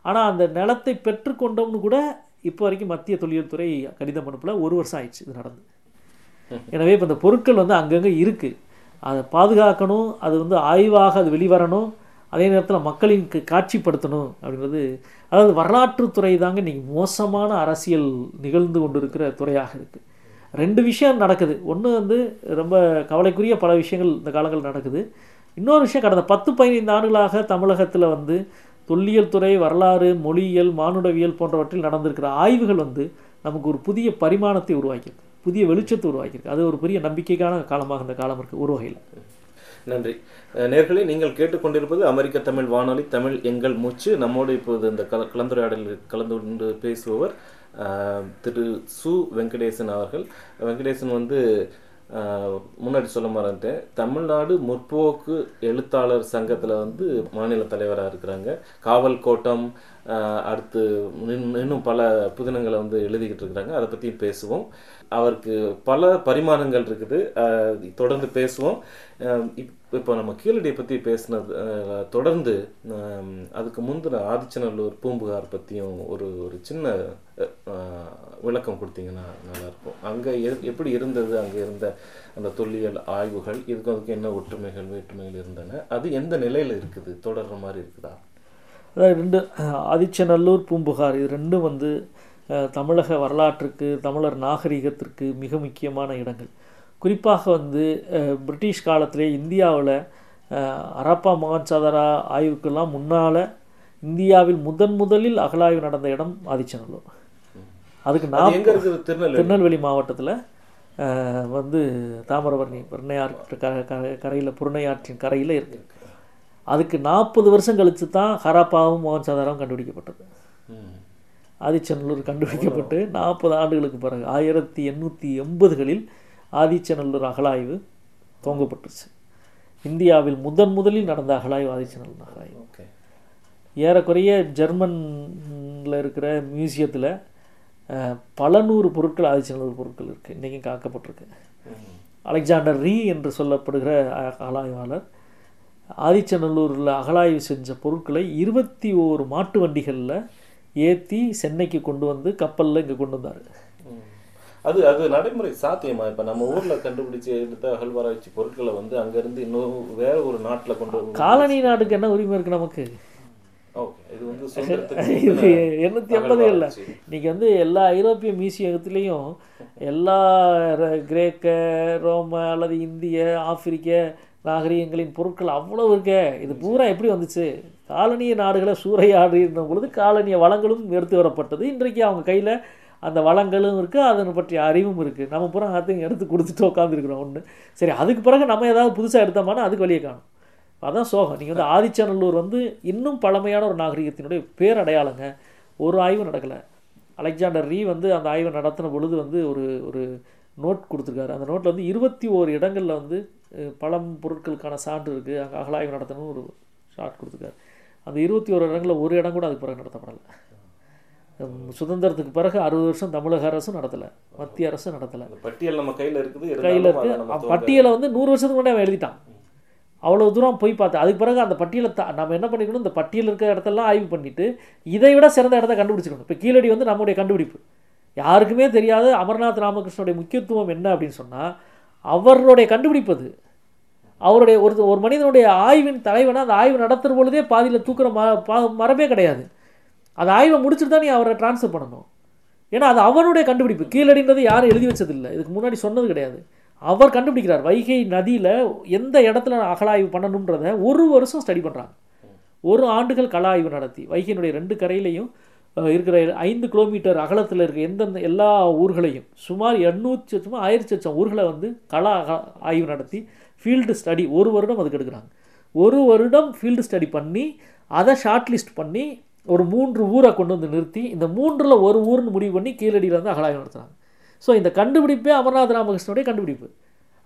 ஆனால் அந்த நிலத்தை பெற்றுக்கொண்டோம்னு கூட இப்போ வரைக்கும் மத்திய தொழில் துறை கடிதம் அனுப்பல. ஒரு வருஷம் ஆயிடுச்சு இது நடந்து. *laughs* எனவே இப்போ இந்த பொருட்கள் வந்து அங்கங்கே இருக்குது அதை பாதுகாக்கணும். அது வந்து ஆய்வாக அது வெளிவரணும். அதே நேரத்தில் மக்களின் க- காட்சிப்படுத்தணும் அப்படின்றது அதாவது வரலாற்றுத்துறை தாங்க இன்னைக்கு மோசமான அரசியல் நிகழ்ந்து கொண்டிருக்கிற துறையாக இருக்குது ரெண்டு விஷயம் நடக்குது. ஒன்று வந்து ரொம்ப கவலைக்குரிய பல விஷயங்கள் இந்த காலங்கள் நடக்குது. இன்னொரு விஷயம் கடந்த பத்து பதினைந்து ஆண்டுகளாக தமிழகத்தில் வந்து தொல்லியல் துறை வரலாறு மொழியியல் மானுடவியல் போன்றவற்றில் நடந்திருக்கிற ஆய்வுகள் வந்து நமக்கு ஒரு புதிய பரிமாணத்தை உருவாக்கியிருக்கு. புதிய வெளிச்சத்தை உருவாக்கியிருக்கு. அது ஒரு பெரிய நம்பிக்கைக்கான காலமாக இந்த காலம் இருக்குது ஒரு வகையில். நன்றி. அஹ் நேர்களே நீங்கள் கேட்டுக்கொண்டிருப்பது அமெரிக்க தமிழ் வானொலி தமிழ் எங்கள் மூச்சு. நம்மோடு இப்போது இந்த கல கலந்துரையாடலில் கலந்து கொண்டு பேசுபவர் அஹ், திரு சு வெங்கடேசன் அவர்கள். வெங்கடேசன் வந்து முன்னாடி சொல்ல மறந்துட்டேன். தமிழ்நாடு முற்போக்கு எழுத்தாளர் சங்கத்தில் வந்து மாநில தலைவராக இருக்கிறாங்க. காவல் கோட்டம் அடுத்து இன்னும் இன்னும் பல புதினங்களை வந்து எழுதிக்கிட்டு இருக்கிறாங்க. அதை பற்றியும் பேசுவோம். அவருக்கு பல பரிமாணங்கள் இருக்குது. தொடர்ந்து பேசுவோம். இப்- இப்போ நம்ம கீழடியை பற்றி பேசினது தொடர்ந்து அதுக்கு முந்தின ஆதிச்சநல்லூர் பூம்புகார் பற்றியும் ஒரு ஒரு சின்ன விளக்கம் கொடுத்தீங்கன்னா நல்லாயிருக்கும். அங்கே எப்படி இருந்தது? அங்கே இருந்த அந்த தொல்லியல் ஆய்வுகள் இதுக்கு அதுக்கு என்ன ஒற்றுமைகள் வேற்றுமைகள் இருந்தன? அது எந்த நிலையில் இருக்குது? தொடர்ற மாதிரி இருக்குதா? அதாவது ரெண்டு ஆதிச்சநல்லூர் பூம்புகார் இது ரெண்டும் வந்து தமிழக வரலாற்றுக்கு தமிழர் நாகரிகத்திற்கு மிக முக்கியமான இடங்கள். குறிப்பாக வந்து பிரிட்டிஷ் காலத்திலே இந்தியாவில் அரப்பா மகான்சாதரா ஆய்வுக்கெல்லாம் முன்னால் இந்தியாவில் முதன் முதலில் அகழாய்வு நடந்த இடம் ஆதிச்சநல்லூர். அதுக்கு அது நான் இருக்குது திருநெல்வேலி. மாவட்டத்தில் வந்து தாமிரபரணி புறணையார் கரையில் புறணையாற்றின் கரையில் இருக்கு. அதுக்கு நாற்பது வருஷம் கழித்து தான் ஹராப்பாவும் மோகன் சாதாரம் கண்டுபிடிக்கப்பட்டது. ஆதிச்சநல்லூர் கண்டுபிடிக்கப்பட்டு நாற்பது ஆண்டுகளுக்கு பிறகு ஆயிரத்தி எண்ணூற்றி எண்பதுகளில் ஆதிச்சநல்லூர் அகழாய்வு துவங்கப்பட்டுச்சு இந்தியாவில் முதன் முதலில் நடந்த அகழாய்வு ஆதிச்சநல்லூர் அகழாய்வு ஓகே. ஏறக்குறைய ஜெர்மன்ல இருக்கிற மியூசியத்தில் பல நூறு பொருட்கள் ஆதிச்சநல்லூர் பொருட்கள் இருக்குது இன்றைக்கும் காக்கப்பட்டிருக்கு. அலெக்சாண்டர் ரீ என்று சொல்லப்படுகிற அகழாய்வாளர் ஆதிச்சநல்லூரில் அகழாய்வு செஞ்ச பொருட்களை இருபத்தி ஓரு மாட்டு வண்டிகளில் ஏற்றி சென்னைக்கு கொண்டு வந்து கப்பலில் இங்கே கொண்டு வந்தார். அது அது நடைமுறை சாத்தியமா? இப்ப நம்ம ஊர்ல கண்டுபிடிச்சு எடுத்த அகழ்வாராய்ச்சி பொருட்களை வந்து அங்க இருந்து இன்னும் வேற ஒரு நாட்டுல கொண்டு காலனி நாட்டுக்கு என்ன உரிமை இருக்குது நமக்கு? ஓகே இது வந்து எண்ணூற்றி ஐம்பது இல்லை. இன்னைக்கு வந்து எல்லா ஐரோப்பிய மியூசியத்துலேயும் எல்லா கிரேக்க ரோம அல்லது இந்திய ஆப்பிரிக்க நாகரிகங்களின் பொருட்கள் அவ்வளவு இருக்கே. இது பூரா எப்படி வந்துச்சு? காலனிய நாடுகளை சூறையாடுகின்ற பொழுது காலனிய வளங்களும் எடுத்து வரப்பட்டது. இன்றைக்கு அவங்க கையில் அந்த வளங்களும் இருக்குது அதனை பற்றிய அறிவும் இருக்குது நம்ம பூரா அதையும் எடுத்து கொடுத்துட்டு உட்காந்துருக்குறோம் ஒன்று சரி அதுக்கு பிறகு நம்ம ஏதாவது புதுசாக எடுத்தோம்னா அதுக்கு வழியை காணும். அதான் சோகம். நீங்கள் வந்து ஆதிச்சநல்லூர் வந்து இன்னும் பழமையான ஒரு நாகரிகத்தினுடைய பேரடையாளங்க. ஒரு ஆய்வு நடக்கலை. அலெக்சாண்டர் ரீ வந்து அந்த ஆய்வை நடத்தின பொழுது வந்து ஒரு ஒரு நோட் கொடுத்துருக்காரு. அந்த நோட்டில் வந்து இருபத்தி ஓரு இடங்களில் வந்து பழம் பொருட்களுக்கான சான்று இருக்குது அங்கே அகலாய்வு நடத்தணும்னு ஒரு ஷார்ட் கொடுத்துருக்காரு. அந்த இருபத்தி ஓரு இடங்களில் ஒரு இடம் கூட அதுக்கு பிறகு நடத்தப்படலை. சுதந்திரத்துக்கு பிறகு அறுபது வருஷம் தமிழக அரசும் நடத்தலை. மத்திய அரசும் நடத்தலை. பட்டியல் நம்ம கையில இருக்குது. கையில் இருந்தாலும் இருக்கு. அதை நம்ம அவன் துவங்க- பட்டியலை வந்து நூறு வருஷத்துக்கு முன்னாடி அவன் எழுதிட்டான். அவ்வளோ தூரம் போய் பார்த்தேன் அதுக்கு பிறகு அந்த பட்டியலை தா நம்ம என்ன பண்ணிக்கணும்? இந்த பட்டியல் இருக்கிற இடத்தெல்லாம் ஆய்வு பண்ணிட்டு இதை விட சிறந்த இடத்த கண்டுபிடிச்சிக்கணும். இப்போ கீழடி வந்து நம்முடைய கண்டுபிடிப்பு. யாருக்குமே தெரியாத அமர்நாத் ராமகிருஷ்ணனுடைய முக்கியத்துவம் என்ன அப்படின்னு சொன்னால் அவருடைய கண்டுபிடிப்பு அது. அவருடைய ஒரு ஒரு மனிதனுடைய ஆய்வின் தலைவனை அந்த ஆய்வு நடத்துகிற பொழுதே பாதியில் தூக்குற ம மரபே கிடையாது. அதை ஆய்வை முடிச்சுட்டு தான் நீ அவரை ட்ரான்ஸ்ஃபர் பண்ணணும். ஏன்னா அது அவனுடைய கண்டுபிடிப்பு. கீழடின்றது யாரும் எழுதி வச்சதில்லை. இதுக்கு முன்னாடி சொன்னது கிடையாது. அவர் கண்டுபிடிக்கிறார். வைகை நதியில் எந்த இடத்துல அகலாய்வு பண்ணணுன்றத ஒரு வருஷம் ஸ்டடி பண்ணுறாங்க ஒரு ஆண்டுகள் கள ஆய்வு நடத்தி. வைகையினுடைய ரெண்டு கரையிலையும் இருக்கிற ஐந்து கிலோமீட்டர் அகலத்தில் இருக்க எந்தெந்த எல்லா ஊர்களையும் சுமார் எண்ணூற்றி லட்சமோ ஆயிரத்தி லட்சம் ஊர்களை வந்து கள அக- ஆய்வு நடத்தி ஃபீல்டு ஸ்டடி ஒரு வருடம் அதுக்கு எடுக்கிறாங்க. ஒரு வருடம் ஃபீல்டு ஸ்டடி பண்ணி அதை ஷார்ட் லிஸ்ட் பண்ணி ஒரு மூன்று ஊரை கொண்டு வந்து நிறுத்தி இந்த மூன்றில் ஒரு ஊர்னு முடிவு பண்ணி கீழடியில் வந்து அகழாய்வு நடத்துகிறாங்க ஸோ இந்த கண்டுபிடிப்பே அமர்நாத் ராமகிருஷ்ணனுடைய கண்டுபிடிப்பு.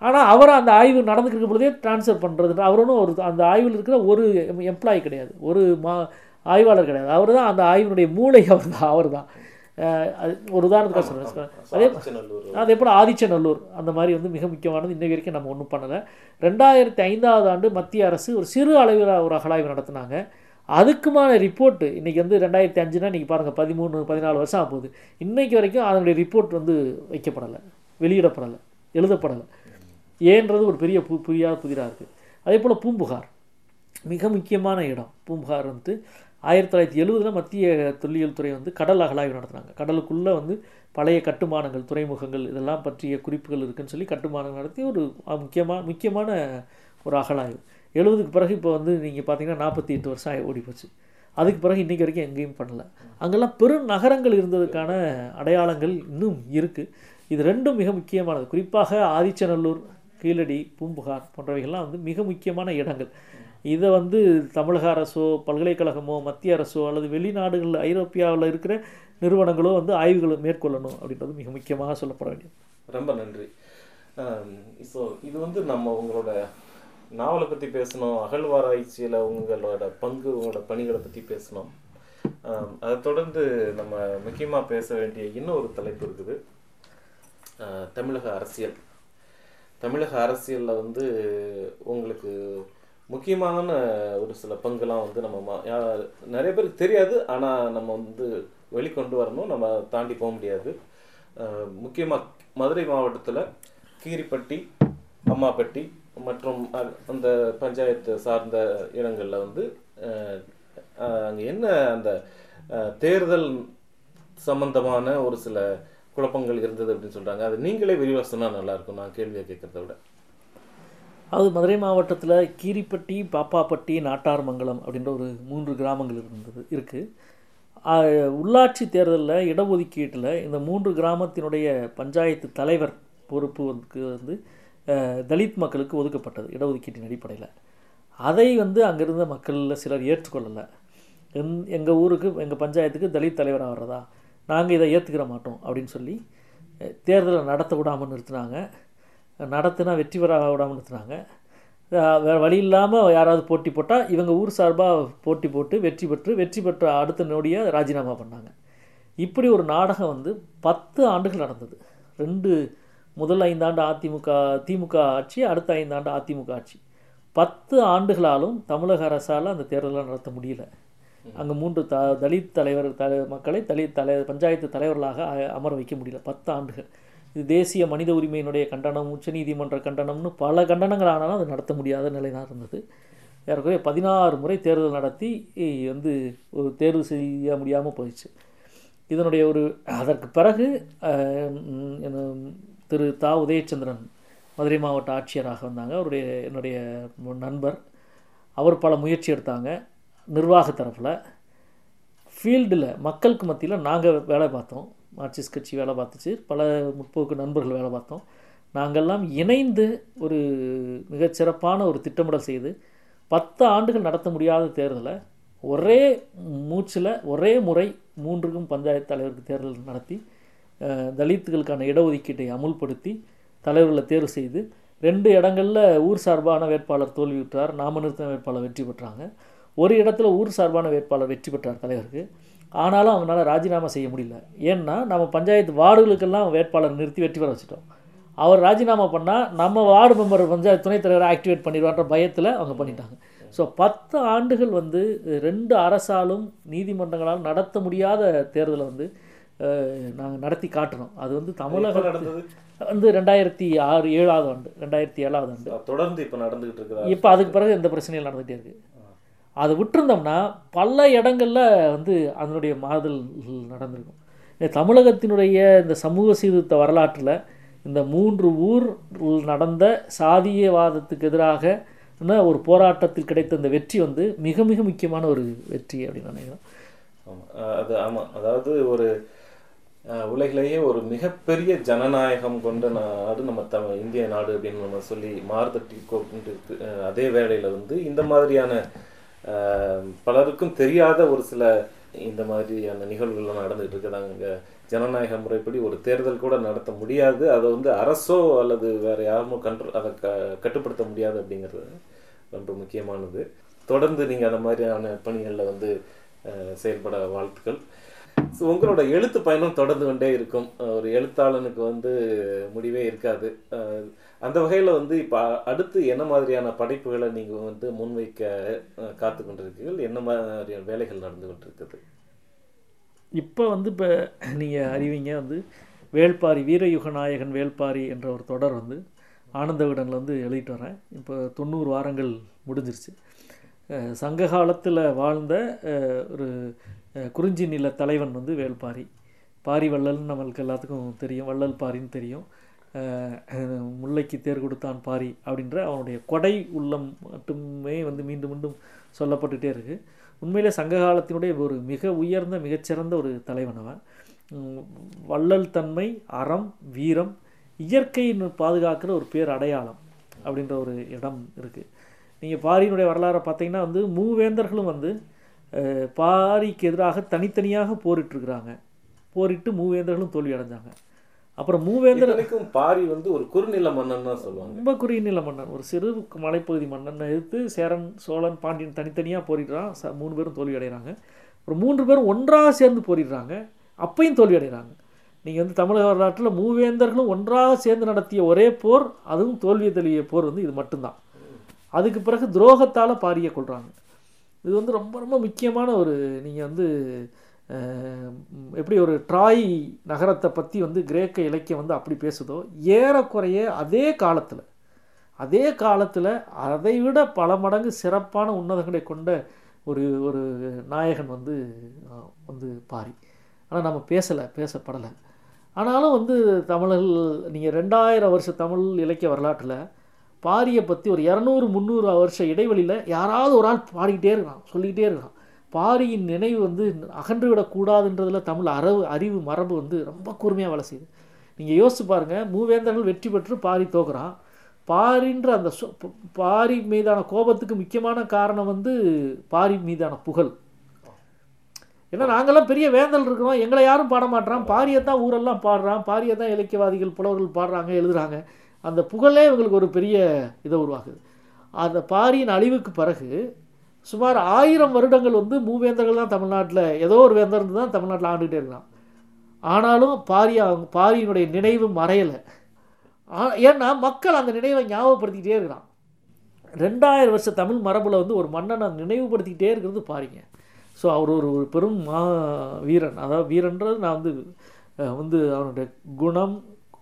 ஆனால் அவரை அந்த ஆய்வு இருக்கும் பொழுதே ட்ரான்ஸ்ஃபர் பண்ணுறது அவரும் ஒரு அந்த ஆய்வில் இருக்கிற ஒரு எம்ப்ளாயி கிடையாது. ஒரு மா ஆய்வாளர் கிடையாது. அவர் தான் அந்த ஆய்வினுடைய மூளை அவர் தான் அவர் தான் ஒரு உதாரணத்துக்காக சொல்கிறேன் அதே அதே போல் ஆதிச்சநல்லூர் அந்த மாதிரி வந்து மிக முக்கியமானது இன்னை வரைக்கும் நம்ம ஒன்றும் பண்ணலை. ரெண்டாயிரத்தி ஐந்தாவது ஆண்டு மத்திய அரசு ஒரு சிறு அளவில் ஒரு அகழாய்வு நடத்தினாங்க. அதுக்குமான ரிப்போர்ட்டு இன்றைக்கி வந்து ரெண்டாயிரத்தி அஞ்சுனா இன்றைக்கி பாருங்கள் பதிமூணு பதினாலு வருஷம் ஆகுது போகுது வரைக்கும் அதனுடைய ரிப்போர்ட் வந்து வைக்கப்படலை வெளியிடப்படலை எழுதப்படலை. ஏன்றது ஒரு பெரிய பு புரியாத புதிராக இருக்குது அதே போல் பூம்புகார். மிக முக்கியமான இடம். பூம்புகார் வந்து ஆயிரத்தி தொள்ளாயிரத்தி எழுபதில் மத்திய தொல்லியல் துறை வந்து கடல் அகலாய்வு நடத்துனாங்க. கடலுக்குள்ளே வந்து பழைய கட்டுமானங்கள் துறைமுகங்கள் இதெல்லாம் பற்றிய குறிப்புகள் இருக்குதுன்னு சொல்லி கட்டுமானங்கள் நடத்தி ஒரு முக்கியமாக முக்கியமான ஒரு அகலாய்வு. எழுபதுக்கு பிறகு இப்போ வந்து நீங்கள் பார்த்தீங்கன்னா நாற்பத்தி எட்டு வருஷம் ஆகி ஓடி போச்சு. அதுக்கு பிறகு இன்றைக்கி வரைக்கும் எங்கேயும் பண்ணல. அங்கெல்லாம் பெரும் நகரங்கள் இருந்ததுக்கான அடையாளங்கள் இன்னும் இருக்குது இது ரெண்டும் மிக முக்கியமானது. குறிப்பாக ஆதிச்சநல்லூர் கீழடி பூம்புகார் போன்றவைகள்லாம் வந்து மிக முக்கியமான இடங்கள். இதை வந்து தமிழக அரசோ பல்கலைக்கழகமோ மத்திய அரசோ அல்லது வெளிநாடுகள் ஐரோப்பியாவில் இருக்கிற நிறுவனங்களோ வந்து ஆய்வுகளை மேற்கொள்ளணும் அப்படின்றது மிக முக்கியமாக சொல்லப்பட வேண்டியது. ரொம்ப நன்றி. ஸோ இது வந்து நம்ம உங்களோட நாவலை பற்றி பேசணும் அகழ்வாராய்ச்சியில் உங்களோட பங்கு உங்களோட பணிகளை பற்றி பேசணும். அதை தொடர்ந்து நம்ம முக்கியமாக பேச வேண்டிய இன்னொரு தலைப்பு இருக்குது. தமிழக அரசியல். தமிழக அரசியலில் வந்து உங்களுக்கு முக்கியமான ஒரு சில பங்குலாம் வந்து நம்ம மா- நிறைய பேருக்கு தெரியாது. ஆனால் நம்ம வந்து வெளிக்கொண்டு வரணும். நம்ம தாண்டி போக முடியாது. முக்கியமாக மதுரை மாவட்டத்தில் கீரிப்பட்டி அம்மாப்பட்டி மற்றும் அந்த பஞ்சாயத்து சார்ந்த இடங்களில் வந்து அங்கே என்ன அந்த தேர்தல் சம்பந்தமான ஒரு சில குழப்பங்கள் இருந்தது அப்படின்னு சொல்கிறாங்க அது நீங்களே விரிவாக சொன்னால் நல்லாயிருக்கும். நான் கேள்வியை கேட்குறத விட. அது மதுரை மாவட்டத்தில் கீரிப்பட்டி பாப்பாப்பட்டி நாட்டார்மங்கலம் அப்படின்ற ஒரு மூன்று கிராமங்கள் இருந்தது இருக்குது உள்ளாட்சி தேர்தலில் இடஒதுக்கீட்டில் இந்த மூன்று கிராமத்தினுடைய பஞ்சாயத்து தலைவர் பொறுப்பு வந்து தலித் மக்களுக்கு ஒதுக்கப்பட்டது இடஒதுக்கீட்டின் அடிப்படையில். அதை வந்து அங்கிருந்த மக்களில் சிலர் ஏற்றுக்கொள்ளலை. எங் எங்கள் ஊருக்கு எங்கள் பஞ்சாயத்துக்கு தலித் தலைவராக வர்றதா நாங்கள் இதை ஏற்றுக்கிற மாட்டோம் அப்படின்னு சொல்லி தேர்தலை நடத்த விடாமல் நிறுத்தினாங்க. நடத்தினா வெற்றி பெற விடாமல் நிறுத்தினாங்க. வேறு வழி இல்லாமல் யாராவது போட்டி போட்டால் இவங்க ஊர் சார்பாக போட்டி போட்டு வெற்றி பெற்று வெற்றி பெற்ற அடுத்த நோடியாக ராஜினாமா பண்ணாங்க. இப்படி ஒரு நாடகம் வந்து பத்து ஆண்டுகள் நடந்தது. ரெண்டு முதல் ஐந்தாண்டு அதிமுக திமுக ஆட்சி அடுத்த ஐந்தாண்டு அதிமுக ஆட்சி. பத்து ஆண்டுகளாலும் தமிழக அரசால் அந்த தேர்தலை நடத்த முடியல. அங்கே மூன்று த தலித் தலைவர் த மக்களை தலித் தலை பஞ்சாயத்து தலைவர்களாக அமர வைக்க முடியல. பத்து ஆண்டுகள். இது தேசிய மனித உரிமையினுடைய கண்டனம் உச்சநீதிமன்ற கண்டனம்னு பல கண்டனங்கள் ஆனாலும் அது நடத்த முடியாத நிலை தான் இருந்தது. ஏறக்குறைய பதினாறு முறை தேர்தல் நடத்தி வந்து ஒரு தேர்வு செய்ய முடியாமல் போயிடுச்சு. இதனுடைய ஒரு அதற்கு பிறகு என்ன, திரு தா உதயச்சந்திரன் மதுரை மாவட்ட ஆட்சியராக வந்தாங்க. அவருடைய என்னுடைய நண்பர். அவர் பல முயற்சி எடுத்தாங்க நிர்வாக தரப்பில். ஃபீல்டில் மக்களுக்கு மத்தியில் நாங்கள் வேலை பார்த்தோம். மார்க்சிஸ்ட் கட்சி வேலை பார்த்துச்சு. பல முற்போக்கு நண்பர்கள் வேலை பார்த்தோம். நாங்கள்லாம் இணைந்து ஒரு மிகச்சிறப்பான ஒரு திட்டமிடல் செய்து பத்து ஆண்டுகள் நடத்த முடியாத தேர்தலை ஒரே மூச்சில் ஒரே முறை மூன்றுக்கும் பஞ்சாயத்து தலைவருக்கு தேர்தல் நடத்தி தலித்துகளுக்கான இடஒதுக்கீட்டை அமுல்படுத்தி தலைவர்களை தேர்வு செய்து ரெண்டு இடங்களில் ஊர் சார்பான வேட்பாளர் தோல்வியுற்றார் நாம நிறுத்தின வேட்பாளர் வெற்றி பெற்றாங்க. ஒரு இடத்துல ஊர் சார்பான வேட்பாளர் வெற்றி பெற்றார் தலைவருக்கு. ஆனாலும் அவங்களால ராஜினாமா செய்ய முடியல. ஏன்னா நம்ம பஞ்சாயத்து வார்டுகளுக்கெல்லாம் வேட்பாளர் நிறுத்தி வெற்றி பெற வச்சுட்டோம். அவர் ராஜினாமா பண்ணால் நம்ம வார்டு மெம்பர் பஞ்சாயத்து துணைத் தலைவரை ஆக்டிவேட் பண்ணிடுவான்ற பயத்தில் அவங்க பண்ணிட்டாங்க. ஸோ பத்து ஆண்டுகள் வந்து ரெண்டு அரசாலும் நீதிமன்றங்களால் நடத்த முடியாத தேர்தலை வந்து நாங்கள் நடத்தி காட்டணும். அது வந்து தமிழக நடந்தது? வந்து ரெண்டாயிரத்தி ஆறு ஏழாவது ஆண்டு ரெண்டாயிரத்தி ஏழாவது ஆண்டு. தொடர்ந்து இப்ப நடந்துகிட்டு இருக்குதா? இப்போ அதுக்கு பிறகு எந்த பிரச்சனையும் நடந்துகிட்டே இருக்கு. அதை விட்டுருந்தோம்னா பல இடங்கள்ல வந்து அதனுடைய மாறுதல் நடந்திருக்கும். தமிழகத்தினுடைய இந்த சமூக சீர்திருத்த வரலாற்றில் இந்த மூன்று ஊர் நடந்த சாதியவாதத்துக்கு எதிராக ஒரு போராட்டத்தில் கிடைத்த இந்த வெற்றி வந்து மிக மிக முக்கியமான ஒரு வெற்றி அப்படின்னு நினைக்கிறேன். ஆமா. அஹ் அது ஆமா. அதாவது ஒரு உலகிலேயே ஒரு மிகப்பெரிய ஜனநாயகம் கொண்ட நாடு நம்ம தமிழ் இந்திய நாடு அப்படின்னு நம்ம சொல்லி மாறுதட்டி கொண்டு அதே வேளையில் வந்து இந்த மாதிரியான பலருக்கும் தெரியாத ஒரு சில இந்த மாதிரியான நிகழ்வுகள்லாம் நடந்துகிட்டு இருக்குதாங்க. இங்கே ஜனநாயக முறைப்படி ஒரு தேர்தல் கூட நடத்த முடியாது. அதை வந்து அரசோ அல்லது வேறு யாருமோ கண்ட்ரோ அதை க கட்டுப்படுத்த முடியாது அப்படிங்கிறது ரொம்ப முக்கியமானது. தொடர்ந்து நீங்கள் அந்த மாதிரியான பணிகளில் வந்து செயல்பட வாழ்த்துக்கள். ஸோ உங்களோட எழுத்து பயணம் தொடர்ந்து கொண்டே இருக்கும். ஒரு எழுத்தாளனுக்கு வந்து முடிவே இருக்காது. அந்த வகையில் வந்து இப்போ அடுத்து என்ன மாதிரியான படைப்புகளை நீங்கள் வந்து முன்வைக்க காத்து கொண்டிருக்கீர்கள்? என்ன மாதிரியான வேலைகள் நடந்து கொண்டிருக்குது இப்போ வந்து இப்போ நீங்கள் அறிவிங்க வந்து வேள்பாரி வீரயுக நாயகன் வேள்பாரி என்ற ஒரு தொடர் வந்து ஆனந்த விடனில் வந்து எழுதிட்டு வரேன். இப்போ தொண்ணூறு வாரங்கள் முடிஞ்சிருச்சு. சங்க காலத்தில் வாழ்ந்த ஒரு குறிஞ்சி நில தலைவன் வந்து வேள்பாரி பாரி வள்ளல்னு நம்மளுக்கு எல்லாத்துக்கும் தெரியும். வள்ளல் பாரின்னு தெரியும். முல்லைக்கு தேர் கொடுத்தான் பாரி அப்படின்ற அவனுடைய கொடை உள்ளம் மட்டுமே வந்து மீண்டும் மீண்டும் சொல்லப்பட்டுகிட்டே இருக்குது உண்மையிலே சங்க காலத்தினுடைய ஒரு மிக உயர்ந்த மிகச்சிறந்த ஒரு தலைவன் அவன். வள்ளல் தன்மை அறம் வீரம் இயற்கையின் பாதுகாக்கிற ஒரு பேர் அடையாளம் அப்படின்ற ஒரு இடம் இருக்குது நீங்கள் பாரியினுடைய வரலாறை பார்த்தீங்கன்னா வந்து மூவேந்தர்களும் வந்து பாரிக்கு எதிராக தனித்தனியாக போரிட்டுருக்குறாங்க. போரிட்டு மூவேந்தர்களும் தோல்வி அடைஞ்சாங்க அப்புறம் மூவேந்தர் இத்தனைக்கும் பாரி வந்து ஒரு குறுநில மன்னன் தான் சொல்லுவாங்க. ரொம்ப குறுநில மன்னன். ஒரு சிறு மலைப்பகுதி மன்னனை எதிர்த்து சேரன் சோழன் பாண்டியன் தனித்தனியாக போரிடுறான். ச மூணு பேரும் தோல்வி அடைகிறாங்க அப்புறம் மூன்று பேரும் ஒன்றாக சேர்ந்து போரிடுறாங்க. அப்பையும் தோல்வி அடைகிறாங்க நீங்கள் வந்து தமிழக வரலாற்றில் மூவேந்தர்களும் ஒன்றாக சேர்ந்து நடத்திய ஒரே போர் அதுவும் தோல்வியை தழுவிய போர் வந்து இது மட்டும்தான். அதுக்கு பிறகு துரோகத்தால் பாரியை கொள்கிறாங்க இது வந்து ரொம்ப ரொம்ப முக்கியமான ஒரு நீங்கள் வந்து எப்படி ஒரு ட்ராய் நகரத்தை பற்றி வந்து கிரேக்க இலக்கியம் வந்து அப்படி பேசுதோ ஏறக்குறைய அதே காலத்தில் அதே காலத்தில் அதை விட பல மடங்கு சிறப்பான உன்னதங்களை கொண்ட ஒரு ஒரு நாயகன் வந்து வந்து பாரி. ஆனால் நம்ம பேசலை பேசப்படலை. ஆனாலும் வந்து தமிழர்கள் நீங்கள் ரெண்டாயிரம் வருஷ தமிழ் இலக்கிய வரலாற்றில் பாரியை பற்றி ஒரு இரநூறு முந்நூறு வருஷ இடைவெளியில் யாராவது ஒரு ஆள் பாடிக்கிட்டே இருக்கான் சொல்லிக்கிட்டே இருக்கான். பாரியின் நினைவு வந்து அகன்று விடக்கூடாதுன்றதில் தமிழ் அரவு அறிவு மரபு வந்து ரொம்ப கூர்மையாக வேலை செய்யுது. நீங்கள் யோசிச்சு பாருங்கள் மூவேந்தர்கள் வெற்றி பெற்று பாரி தோக்குறான். பாரின்ற அந்த சொ- பாரி மீதான கோபத்துக்கு முக்கியமான காரணம் வந்து பாரி மீதான புகழ். ஏன்னா நாங்களாம் பெரிய வேந்தல் இருக்கிறோம் எங்களை யாரும் பாட மாட்றான் பாரியை தான் ஊரெல்லாம் பாடுறான் பாரியை தான் இலக்கியவாதிகள் புலவர்கள் பாடுறாங்க எழுதுறாங்க. அந்த புகழே இவங்களுக்கு ஒரு பெரிய இதை உருவாக்குது. அந்த பாரியின் அழிவுக்கு பிறகு சுமார் ஆயிரம் வருடங்கள் வந்து மூவேந்தர்கள் தான் தமிழ்நாட்டில் ஏதோ ஒரு வேந்தர் இருந்து தான் தமிழ்நாட்டில் ஆண்டுகிட்டே இருக்கான் ஆனாலும் பாரி அவங்க பாரியினுடைய நினைவு மறையலை. ஆ- ஏன்னா மக்கள் அந்த நினைவை ஞாபகப்படுத்திக்கிட்டே இருக்கிறான் ரெண்டாயிரம் வருஷ தமிழ் மரபில் வந்து ஒரு மன்னனை நினைவுபடுத்திக்கிட்டே இருக்கிறது பாருங்க. ஸோ அவர் ஒரு ஒரு பெரும் மா வீரன். அதாவது வீரன்றது நான் வந்து வந்து அவனுடைய குணம்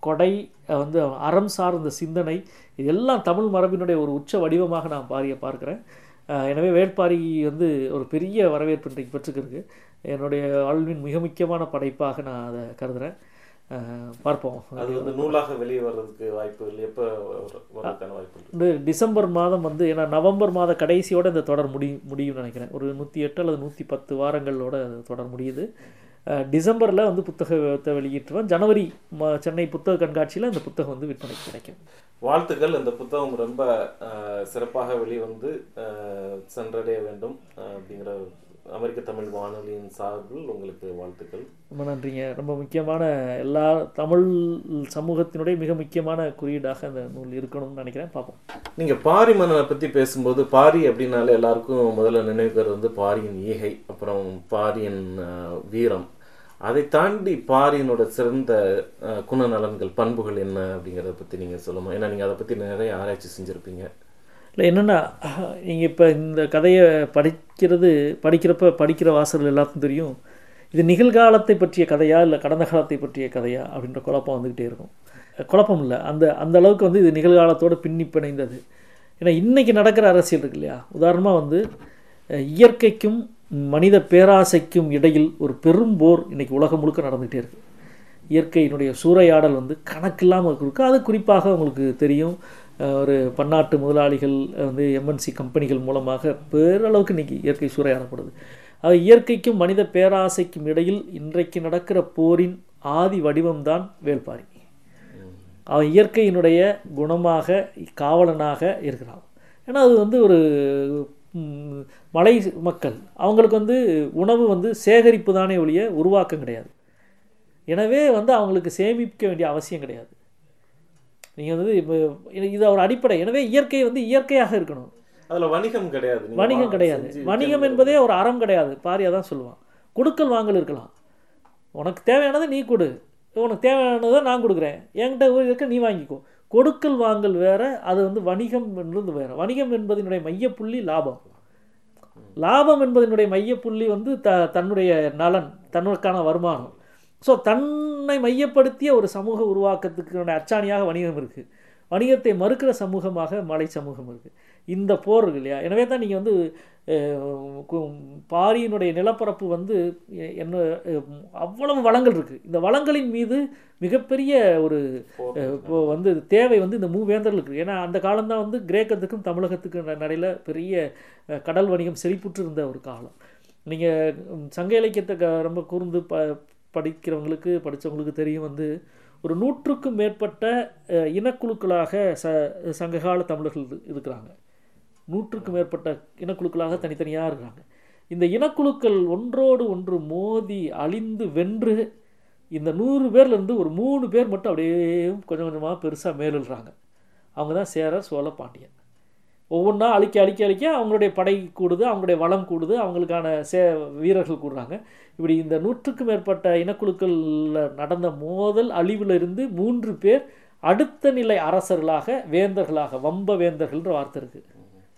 கொடை வந்து அறம் சார்ந்த சிந்தனை இது எல்லாம் தமிழ் மரபினுடைய ஒரு உச்ச வடிவமாக நான் பாரியை பார்க்குறேன். எனவே வேட்பாரி வந்து ஒரு பெரிய வரவேற்பு இன்றைக்கு பெற்றுக்கிருக்கு என்னுடைய வாழ்வின் மிக முக்கியமான படைப்பாக நான் அதை கருதுகிறேன் பார்ப்போம். அது வந்து நூலாக வெளியே வர்றதுக்கு வாய்ப்பு இல்லை. எப்போ வாய்ப்பு டிசம்பர் மாதம் வந்து ஏன்னா நவம்பர் மாத கடைசியோட இந்த தொடர் முடி முடியும்னு நினைக்கிறேன். ஒரு நூற்றி எட்டு அல்லது நூற்றி பத்து வாரங்களோட தொடர் முடியுது. டிசம்பரில் வந்து புத்தகத்தை வெளியிட்டுருவேன் ஜனவரி ம- சென்னை புத்தக கண்காட்சியில் இந்த புத்தகம் வந்து விற்பனைக்கு கிடைக்கும். வாழ்த்துக்கள். இந்த புத்தகம் ரொம்ப சிறப்பாக வெளிவந்து சென்றடைய வேண்டும். அப்படிங்கிற அமெரிக்க தமிழ் வானொலியின் சார்பில் உங்களுக்கு வாழ்த்துக்கள். ரொம்ப நன்றிங்க. ரொம்ப முக்கியமான எல்லா தமிழ் சமூகத்தினுடைய மிக முக்கியமான குறியீடாக அந்த நூல் இருக்கணும்னு நினைக்கிறேன். பார்ப்போம். நீங்கள் பாரி மன்னனை பற்றி பேசும்போது பாரி அப்படின்னாலே எல்லாருக்கும் முதல்ல நினைவுக்கிறது வந்து பாரியின் ஈகை அப்புறம் பாரியின் வீரம். அதை தாண்டி பாரியினோட சிறந்த குணநலன்கள் பண்புகள் என்ன அப்படிங்கிறத பற்றி நீங்கள் சொல்லுமா ஏன்னா நீங்கள் அதை பற்றி நிறைய ஆராய்ச்சி செஞ்சுருப்பீங்க. இல்லை என்னென்னா நீங்கள் இப்போ இந்த கதையை படிக்கிறது படிக்கிறப்ப படிக்கிற வாசல் எல்லாத்தையும் தெரியும். இது நிகழ்காலத்தை பற்றிய கதையா இல்லை கடந்த காலத்தை பற்றிய கதையா அப்படின்ற குழப்பம் வந்துக்கிட்டே இருக்கும். குழப்பம் இல்லை. அந்த அந்த அளவுக்கு வந்து இது நிகழ்காலத்தோடு பின்னி பிணைந்தது. ஏன்னா இன்றைக்கி நடக்கிற அரசியல் இருக்கு இல்லையா? உதாரணமாக வந்து இயற்கைக்கும் மனித பேராசைக்கும் இடையில் ஒரு பெரும் போர் இன்றைக்கி உலகம் முழுக்க நடந்துகிட்டே இருக்குது இயற்கையினுடைய சூறையாடல் வந்து கணக்கில்லாமல் இருக்குது அது குறிப்பாக உங்களுக்கு தெரியும். ஒரு பன்னாட்டு முதலாளிகள் வந்து எம்என்சி கம்பெனிகள் மூலமாக பேரளவுக்கு இன்றைக்கி இயற்கை சூறையாடப்படுது. அது இயற்கைக்கும் மனித பேராசைக்கும் இடையில் இன்றைக்கு நடக்கிற போரின் ஆதி வடிவம்தான் வேள்பாரி. அவன் இயற்கையினுடைய குணமாக காவலனாக இருக்கிறான். ஏன்னா அது வந்து ஒரு மலை மக்கள். அவங்களுக்கு வந்து உணவு வந்து சேகரிப்பு தானே ஒழிய உருவாக்கம் கிடையாது. எனவே வந்து அவங்களுக்கு சேமிக்க வேண்டிய அவசியம் கிடையாது. நீங்கள் வந்து இப்போ இது- ஒரு அடிப்படை. எனவே இயற்கை வந்து இயற்கையாக இருக்கணும். அதில் வணிகம் கிடையாது. வணிகம் கிடையாது. வணிகம். என்பதே ஒரு அறம் கிடையாது. பாரியா தான் சொல்லுவான். கொடுக்கல் வாங்கல் இருக்கலாம். உனக்கு தேவையானதை நீ கொடு. உனக்கு தேவையானதை நான் கொடுக்குறேன். என்கிட்ட இருக்க நீ வாங்கிக்கோ. கொடுக்கல் வாங்கல் வேறு அது வந்து வணிகம் என்பது வேற. வணிகம் என்பதனுடைய மையப்புள்ளி லாபம். லாபம் என்பதனுடைய மையப்புள்ளி வந்து த தன்னுடைய நலன் தன்னுக்கான வருமானம். ஸோ தன்னை மையப்படுத்திய ஒரு சமூக உருவாக்கத்துக்கு அச்சாணியாக வணிகம் இருக்குது வணிகத்தை மறுக்கிற சமூகமாக மலை சமூகம் இருக்குது இந்த போர் இருக்கு இல்லையா? எனவே தான் நீங்கள் வந்து பாரியினுடைய நிலப்பரப்பு வந்து என்ன அவ்வளவு வளங்கள் இருக்குது இந்த வளங்களின் மீது மிகப்பெரிய ஒரு வந்து தேவை வந்து இந்த மூவேந்தர்களுக்கு இருக்குது ஏன்னா அந்த காலம்தான் வந்து கிரேக்கத்துக்கும் தமிழகத்துக்கும் நடையில பெரிய கடல் வணிகம் செழிப்புற்று இருந்த ஒரு காலம். நீங்கள் சங்க இலக்கியத்தை க- ரொம்ப கூர்ந்து ப படிக்கிறவங்களுக்கு படித்தவங்களுக்கு தெரியும் வந்து ஒரு நூற்றுக்கும் மேற்பட்ட இனக்குழுக்களாக ச சங்ககால தமிழர்கள் இரு- இருக்கிறாங்க. நூற்றுக்கும் மேற்பட்ட இனக்குழுக்களாக தனித்தனியாக இருக்கிறாங்க இந்த இனக்குழுக்கள் ஒன்றோடு ஒன்று மோதி அழிந்து வென்று இந்த நூறு பேர்லேருந்து ஒரு மூணு பேர் மட்டும் அப்படியே கொஞ்சம் கொஞ்சமாக பெருசாக மேலுறாங்க அவங்க தான் சேரர் சோழ பாண்டியன். ஒவ்வொன்றா அழிக்க அழிக்க அழிக்க அவங்களுடைய படை கூடுது அவங்களுடைய வளம் கூடுது அவங்களுக்கான சே வீரர்கள் கூடுறாங்க. இப்படி இந்த நூற்றுக்கும் மேற்பட்ட இனக்குழுக்களில் நடந்த மோதல் அழிவிலிருந்து மூன்று பேர் அடுத்த நிலை அரசர்களாக வேந்தர்களாக வம்ப வேந்தர்கள்ன்ற வார்த்தை இருக்குது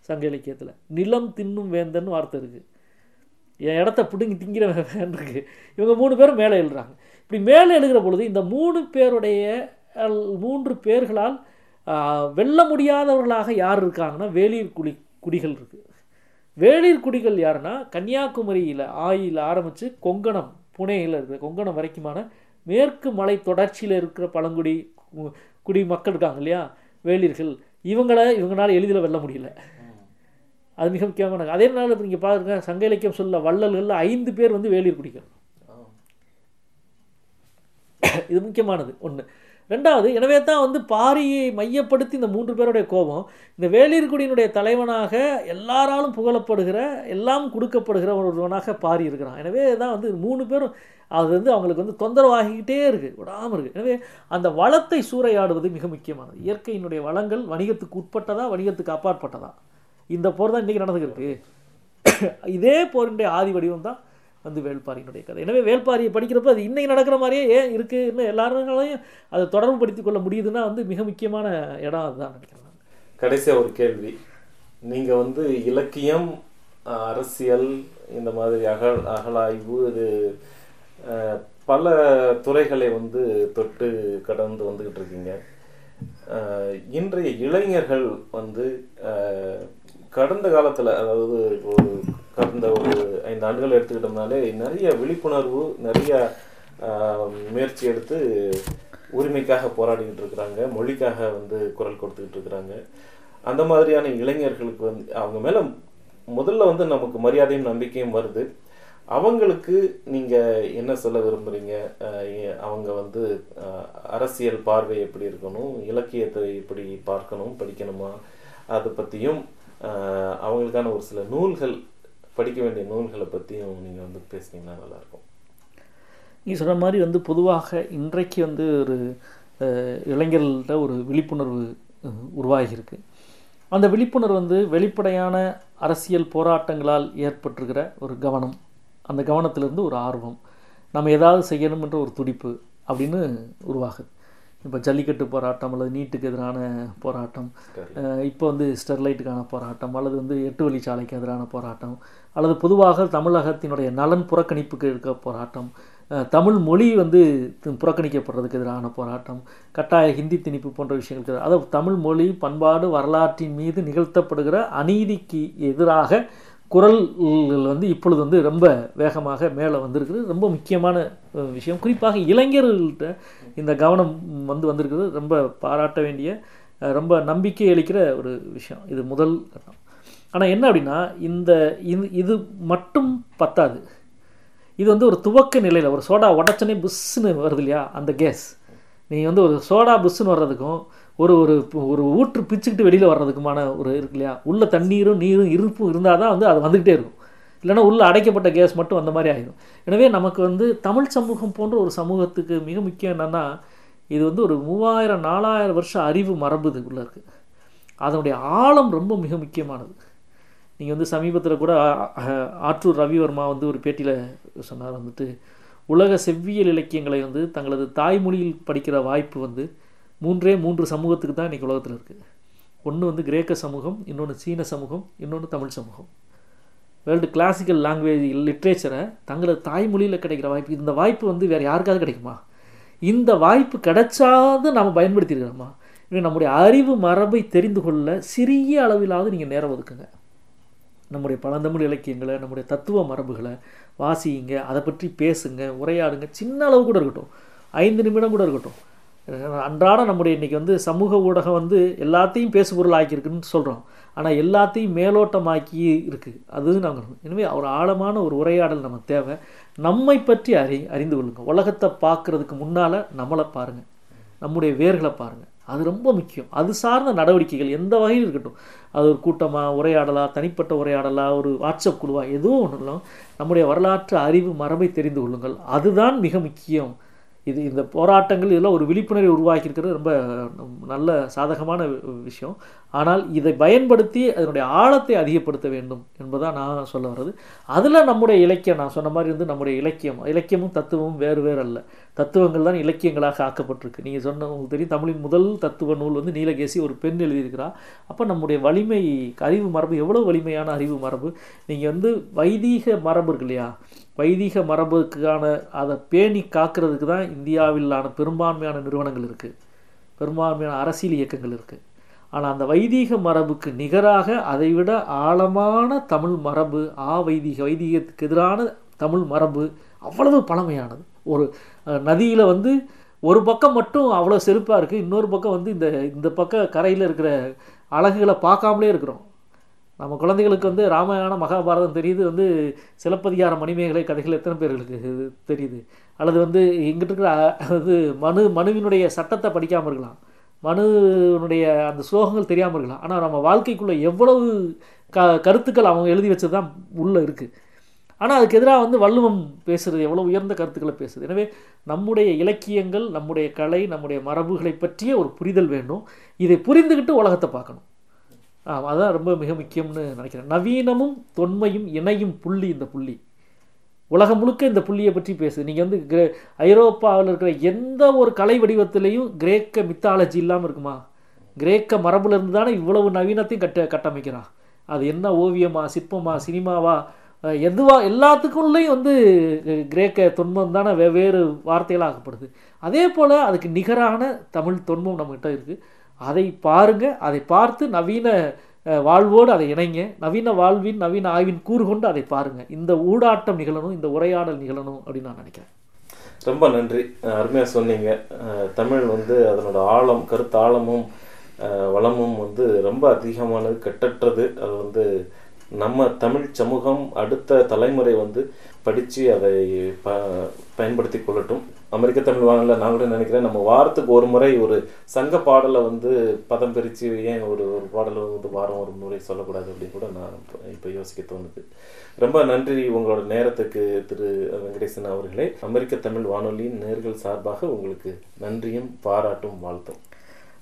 சங்க இலக்கியத்தில். நிலம் தின்னும் வேந்தன் வார்த்தை இருக்குது என் இடத்த பிடுங்கி திங்கிற வேன் இவங்க மூணு பேரும் மேலே எழுதுறாங்க. இப்படி மேலே எழுகிற பொழுது இந்த மூணு பேருடைய மூன்று பேர்களால் வெல்ல முடியாதவர்களாக யார் இருக்காங்கன்னா வேளிர் குடி குடிகள் இருக்குது வேளிர் குடிகள் யாருன்னா கன்னியாகுமரியில் ஆயில் ஆரம்பித்து கொங்கணம் புனேயில் இருக்கிற கொங்கணம் வரைக்குமான மேற்கு மலை தொடர்ச்சியில் இருக்கிற பழங்குடி குடி மக்கள் இருக்காங்க இல்லையா? வேளிர்கள் இவங்களை இவங்களால எளிதில் வெல்ல முடியல. அது மிக முக்கியமான அதே நாள் நீங்கள் பாருங்க சங்க இலக்கியம் சொல்ல வள்ளல்களில் ஐந்து பேர் வந்து வேளிர் குடிகள் இது முக்கியமானது ஒன்று ரெண்டாவது எனவே தான் வந்து பாரியை மையப்படுத்தி இந்த மூன்று பேருடைய கோபம் இந்த வேளிர்குடியினுடைய தலைவனாக எல்லாராலும் புகழப்படுகிற எல்லாம் கொடுக்கப்படுகிற ஒருவனாக பாரி இருக்கிறான். எனவே தான் வந்து மூணு பேரும் அது வந்து அவங்களுக்கு வந்து தொந்தரவாகிக்கிட்டே இருக்குது விடாமல் இருக்குது எனவே அந்த வளத்தை சூறையாடுவது மிக முக்கியமானது. இயற்கையினுடைய வளங்கள் வணிகத்துக்கு உட்பட்டதா வணிகத்துக்கு அப்பாற்பட்டதா? இந்த போர் தான் இன்றைக்கி நடந்துக்கிருக்கு இதே போரினுடைய ஆதி வடிவம் தான் வந்து வேள்பாரியினுடைய கதை. எனவே வேள்பாரியை படிக்கிறப்ப அது இன்றைக்கி நடக்கிற மாதிரியே ஏன் இருக்குன்னு எல்லாராலையும் அதை தொடர்பு படுத்திக் கொள்ள முடியுதுன்னா வந்து மிக முக்கியமான இடம் அதுதான் நினைக்கிறேன் கடைசியாக ஒரு கேள்வி. நீங்கள் வந்து இலக்கியம் அரசியல் இந்த மாதிரி அகல் அகலாய்வு இது பல துறைகளை வந்து தொட்டு கடந்து வந்துக்கிட்டு இருக்கீங்க. இன்றைய இளைஞர்கள் வந்து கடந்த காலத்தில் அதாவது இப்போ கடந்த ஒரு ஐந்து ஆண்டுகள் எடுத்துக்கிட்டோம்னாலே நிறைய விழிப்புணர்வு நிறைய முயற்சி எடுத்து உரிமைக்காக போராடிக்கிட்டு இருக்கிறாங்க. மொழிக்காக வந்து குரல் கொடுத்துக்கிட்டு இருக்கிறாங்க. அந்த மாதிரியான இளைஞர்களுக்கு வந்து அவங்க மேலே முதல்ல வந்து நமக்கு மரியாதையும் நம்பிக்கையும் வருது. அவங்களுக்கு நீங்கள் என்ன சொல்ல விரும்புறீங்க? அவங்க வந்து அரசியல் பார்வை எப்படி இருக்கணும்? இலக்கியத்தை எப்படி பார்க்கணும்? படிக்கணுமா? அதை பற்றியும் அவங்களுக்கான ஒரு சில நூல்கள் படிக்க வேண்டிய நூல்களை பற்றியும் நீங்கள் வந்து பேசுனீங்கன்னா நல்லாயிருக்கும். நீ சொன்ன மாதிரி வந்து பொதுவாக இன்றைக்கு வந்து ஒரு அஹ், இளைஞர்கள்ட்ட ஒரு விழிப்புணர்வு உருவாகியிருக்கு. அந்த விழிப்புணர்வு வந்து வெளிப்படையான அரசியல் போராட்டங்களால் ஏற்பட்டிருக்கிற ஒரு கவனம். அந்த கவனத்திலிருந்து ஒரு ஆர்வம். நம்ம ஏதாவது செய்யணுமென்ற ஒரு துடிப்பு அப்படின்னு உருவாகுது. இப்போ ஜல்லிக்கட்டு போராட்டம் அல்லது நீட்டுக்கு எதிரான போராட்டம் இப்போ வந்து ஸ்டெர்லைட்டுக்கான போராட்டம் அல்லது வந்து எட்டு வழிச்சாலைக்கு எதிரான போராட்டம் அல்லது பொதுவாக தமிழகத்தினுடைய நலன் புறக்கணிப்புக்கு இருக்க போராட்டம் தமிழ் மொழி வந்து புறக்கணிக்கப்படுறதுக்கு எதிரான போராட்டம் கட்டாய ஹிந்தி திணிப்பு போன்ற விஷயங்களுக்கு அதாவது தமிழ் மொழி பண்பாடு வரலாற்றின் மீது நிகழ்த்தப்படுகிற அநீதிக்கு எதிராக குரல்கள் வந்து இப்பொழுது வந்து ரொம்ப வேகமாக மேலே வந்திருக்குது ரொம்ப முக்கியமான விஷயம். குறிப்பாக இளைஞர்கள்ட்ட இந்த கவனம் வந்து வந்திருக்கிறது ரொம்ப பாராட்ட வேண்டிய ரொம்ப நம்பிக்கை அளிக்கிற ஒரு விஷயம். இது முதல் கட்டம். ஆனால் என்ன அப்படின்னா இந்த இது இது மட்டும் பத்தாது. இது வந்து ஒரு துவக்க நிலையில் ஒரு சோடா உடச்சனே புஷ்ஷுன்னு வருது இல்லையா? அந்த கேஸ். நீங்கள் வந்து ஒரு சோடா புஷ்ஷுன்னு வர்றதுக்கும் ஒரு ஒரு ஒரு ஊற்று பிச்சுக்கிட்டு வெளியில் வர்றதுக்குமான ஒரு இருக்கு இல்லையா? உள்ள தண்ணீரும் நீரும் இருப்பும் இருந்தால் தான் வந்து அது வந்துக்கிட்டே இருக்கும். இல்லைன்னா உள்ளே அடைக்கப்பட்ட கேஸ் மட்டும் அந்த மாதிரி ஆகிடும் எனவே நமக்கு வந்து தமிழ் சமூகம் போன்ற ஒரு சமூகத்துக்கு மிக முக்கியம் என்னென்னா இது வந்து ஒரு மூவாயிரம் நாலாயிரம் வருஷம் அறிவு மரபு இது உள்ள இருக்குது அதனுடைய ஆழம் ரொம்ப மிக முக்கியமானது. நீங்கள் வந்து சமீபத்தில் கூட ஆற்றூர் ரவிவர்மா வந்து ஒரு பேட்டியில் சொன்னார் வந்துட்டு உலக செவ்வியல் இலக்கியங்களை வந்து தங்களது தாய்மொழியில் படிக்கிற வாய்ப்பு வந்து மூன்றே மூன்று சமூகத்துக்கு தான் இன்றைக்கி உலகத்தில் இருக்குது ஒன்று வந்து கிரேக்க சமூகம் இன்னொன்று சீன சமூகம் இன்னொன்று தமிழ் சமூகம். வேர்ல்டு கிளாசிக்கல் லாங்குவேஜ் லிட்ரேச்சரை தங்களது தாய்மொழியில் கிடைக்கிற வாய்ப்பு இந்த வாய்ப்பு வந்து வேறு யாருக்காவது கிடைக்குமா? இந்த வாய்ப்பு கிடைச்சாது நாம் பயன்படுத்தியிருக்கிறோமா எனவே நம்முடைய அறிவு மரபை தெரிந்து கொள்ள சிறிய அளவிலாவது நீங்கள் நேரம் ஒதுக்குங்க. நம்முடைய பழந்தமிழ் இலக்கியங்களை நம்முடைய தத்துவ மரபுகளை வாசியுங்க அதை பற்றி பேசுங்க உரையாடுங்க. சின்ன அளவு கூட இருக்கட்டும். ஐந்து நிமிடம் கூட இருக்கட்டும். அன்றாட நம்முடைய இன்னைக்கு வந்து சமூக ஊடகம் வந்து எல்லாத்தையும் பேசுபொருள் ஆக்கியிருக்குன்னு சொல்கிறோம் ஆனால் எல்லாத்தையும் மேலோட்டமாக்கி இருக்குது அது நாங்கள் எனவே ஒரு ஆழமான ஒரு உரையாடல் நமக்கு தேவை. நம்மை பற்றி அறி அறிந்து கொள்ளுங்க. உலகத்தை பார்க்குறதுக்கு முன்னால் நம்மளை பாருங்கள் நம்முடைய வேர்களை பாருங்கள் அது ரொம்ப முக்கியம். அது சார்ந்த நடவடிக்கைகள் எந்த வகையில் இருக்கட்டும். அது ஒரு கூட்டமாக உரையாடலா தனிப்பட்ட உரையாடலாக ஒரு வாட்ஸ்அப் குழுவாக எதுவும் ஒன்றும் நம்முடைய வரலாற்று அறிவு மரபை தெரிந்து கொள்ளுங்கள். அதுதான் மிக முக்கியம். இது இந்த போராட்டங்கள் இதெல்லாம் ஒரு விழிப்புணர்வை உருவாக்கியிருக்கிறது ரொம்ப நல்ல சாதகமான விஷயம். ஆனால் இதை பயன்படுத்தி அதனுடைய ஆழத்தை அதிகப்படுத்த வேண்டும் என்பதாக நான் சொல்ல வர்றது. அதில் நம்முடைய இலக்கியம் நான் சொன்ன மாதிரி வந்து நம்முடைய இலக்கியம். இலக்கியமும் தத்துவமும் வேறு வேறு அல்ல. தத்துவங்கள் தான் இலக்கியங்களாக ஆக்கப்பட்டிருக்கு. நீங்கள் சொன்ன உங்களுக்கு தெரியும் தமிழின் முதல் தத்துவ நூல் வந்து நீலகேசி ஒரு பெண் எழுதியிருக்கிறா. அப்போ நம்முடைய வலிமை அறிவு மரபு எவ்வளோ வலிமையான அறிவு மரபு. நீங்கள் வந்து வைதீக மரபு இருக்கு இல்லையா? வைதீக மரபுக்கான அதை பேணி காக்கிறதுக்கு தான் இந்தியாவிலான பெரும்பான்மையான நிறுவனங்கள் இருக்குது பெரும்பான்மையான அரசியல் இயக்கங்கள் இருக்குது ஆனால் அந்த வைதீக மரபுக்கு நிகராக அதைவிட ஆழமான தமிழ் மரபு ஆ வைதீக வைதீகத்துக்கு எதிரான தமிழ் மரபு அவ்வளவு பழமையானது. ஒரு நதியில் வந்து ஒரு பக்கம் மட்டும் அவ்வளோ செருப்பாக இருக்குது இன்னொரு பக்கம் வந்து இந்த இந்த பக்கம் கரையில் இருக்கிற அழகுகளை பார்க்காமலே இருக்கிறோம். நம்ம குழந்தைகளுக்கு வந்து ராமாயணம் மகாபாரதம் தெரியுது வந்து சிலப்பதிகார மணிமேகலை கதைகள் எத்தனை பேர்களுக்கு தெரியுது? அல்லது வந்து இங்கிட்டு இருக்கிற அது மனு மனுவினுடைய சட்டத்தை படிக்காமல் இருக்கலாம். மனுனுடைய அந்த ஸ்லோகங்கள் தெரியாமல் இருக்கலாம். ஆனால் நம்ம வாழ்க்கைக்குள்ளே எவ்வளவு க கருத்துக்கள் அவங்க எழுதி வச்சது தான் உள்ளே இருக்குது ஆனால் அதுக்கு எதிராக வந்து வள்ளுவம் பேசுகிறது எவ்வளோ உயர்ந்த கருத்துக்களை பேசுது. எனவே நம்முடைய இலக்கியங்கள் நம்முடைய கலை நம்முடைய மரபுகளை பற்றிய ஒரு புரிதல் வேண்டும் இதை புரிந்துக்கிட்டு உலகத்தை பார்க்கணும். ஆமாம் ரொம்ப மிக முக்கியம்னு நினைக்கிறேன். நவீனமும் தொன்மையும் இணையும் புள்ளி இந்த புள்ளி. உலகம் முழுக்க இந்த புள்ளியை பற்றி பேசு. நீங்கள் வந்து கிரே ஐரோப்பாவில் இருக்கிற எந்த ஒரு கலை வடிவத்திலையும் கிரேக்க மித்தாலஜி இல்லாமல் இருக்குமா? கிரேக்க மரபுலேருந்து தானே இவ்வளவு நவீனத்தையும் கட்ட கட்டமைக்கிறான். அது என்ன ஓவியமா சிற்பமா சினிமாவா? எதுவா எல்லாத்துக்குள்ளேயும் வந்து கிரேக்க தொன்மம் தானே வெவ்வேறு வார்த்தைகளாகப்படுது. அதே போல் அதுக்கு நிகரான தமிழ் தொன்மம் நம்மகிட்ட இருக்குது அதை பாருங்க அதை பார்த்து நவீன வாழ்வோடு அதை இணைங்க. நவீன வாழ்வின் நவீன ஆய்வின் கூறு கொண்டு அதை பாருங்க. இந்த ஊடாட்டம் நிகழணும் இந்த உரையாடல் நிகழணும் அப்படின்னு நான் நினைக்கிறேன். ரொம்ப நன்றி. அருமையாக சொன்னீங்க. தமிழ் வந்து அதனோட ஆழம் கருத்து ஆழமும் வளமும் வந்து ரொம்ப அதிகமானது கட்டற்றது. அது வந்து நம்ம தமிழ் சமூகம் அடுத்த தலைமுறை வந்து படித்து அதை ப பயன்படுத்தி கொள்ளட்டும். அமெரிக்க தமிழ் வானொலியில் நான் கூட நினைக்கிறேன். நம்ம வாரத்துக்கு ஒரு முறை ஒரு சங்க பாடலை வந்து பதம் பிரித்து ஏன் ஒரு ஒரு பாடலை வந்து வாரம் ஒரு முறை சொல்லக்கூடாது அப்படின்னு கூட நான் இப்போ யோசிக்க தோணுது. ரொம்ப நன்றி உங்களோட நேரத்துக்கு திரு வெங்கடேசன் அவர்களே. அமெரிக்க தமிழ் வானொலியின் நேர்கள் சார்பாக உங்களுக்கு நன்றியும் பாராட்டும் வாழ்த்தும்.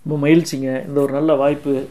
ரொம்ப மகிழ்ச்சிங்க. இந்த ஒரு நல்ல வாய்ப்பு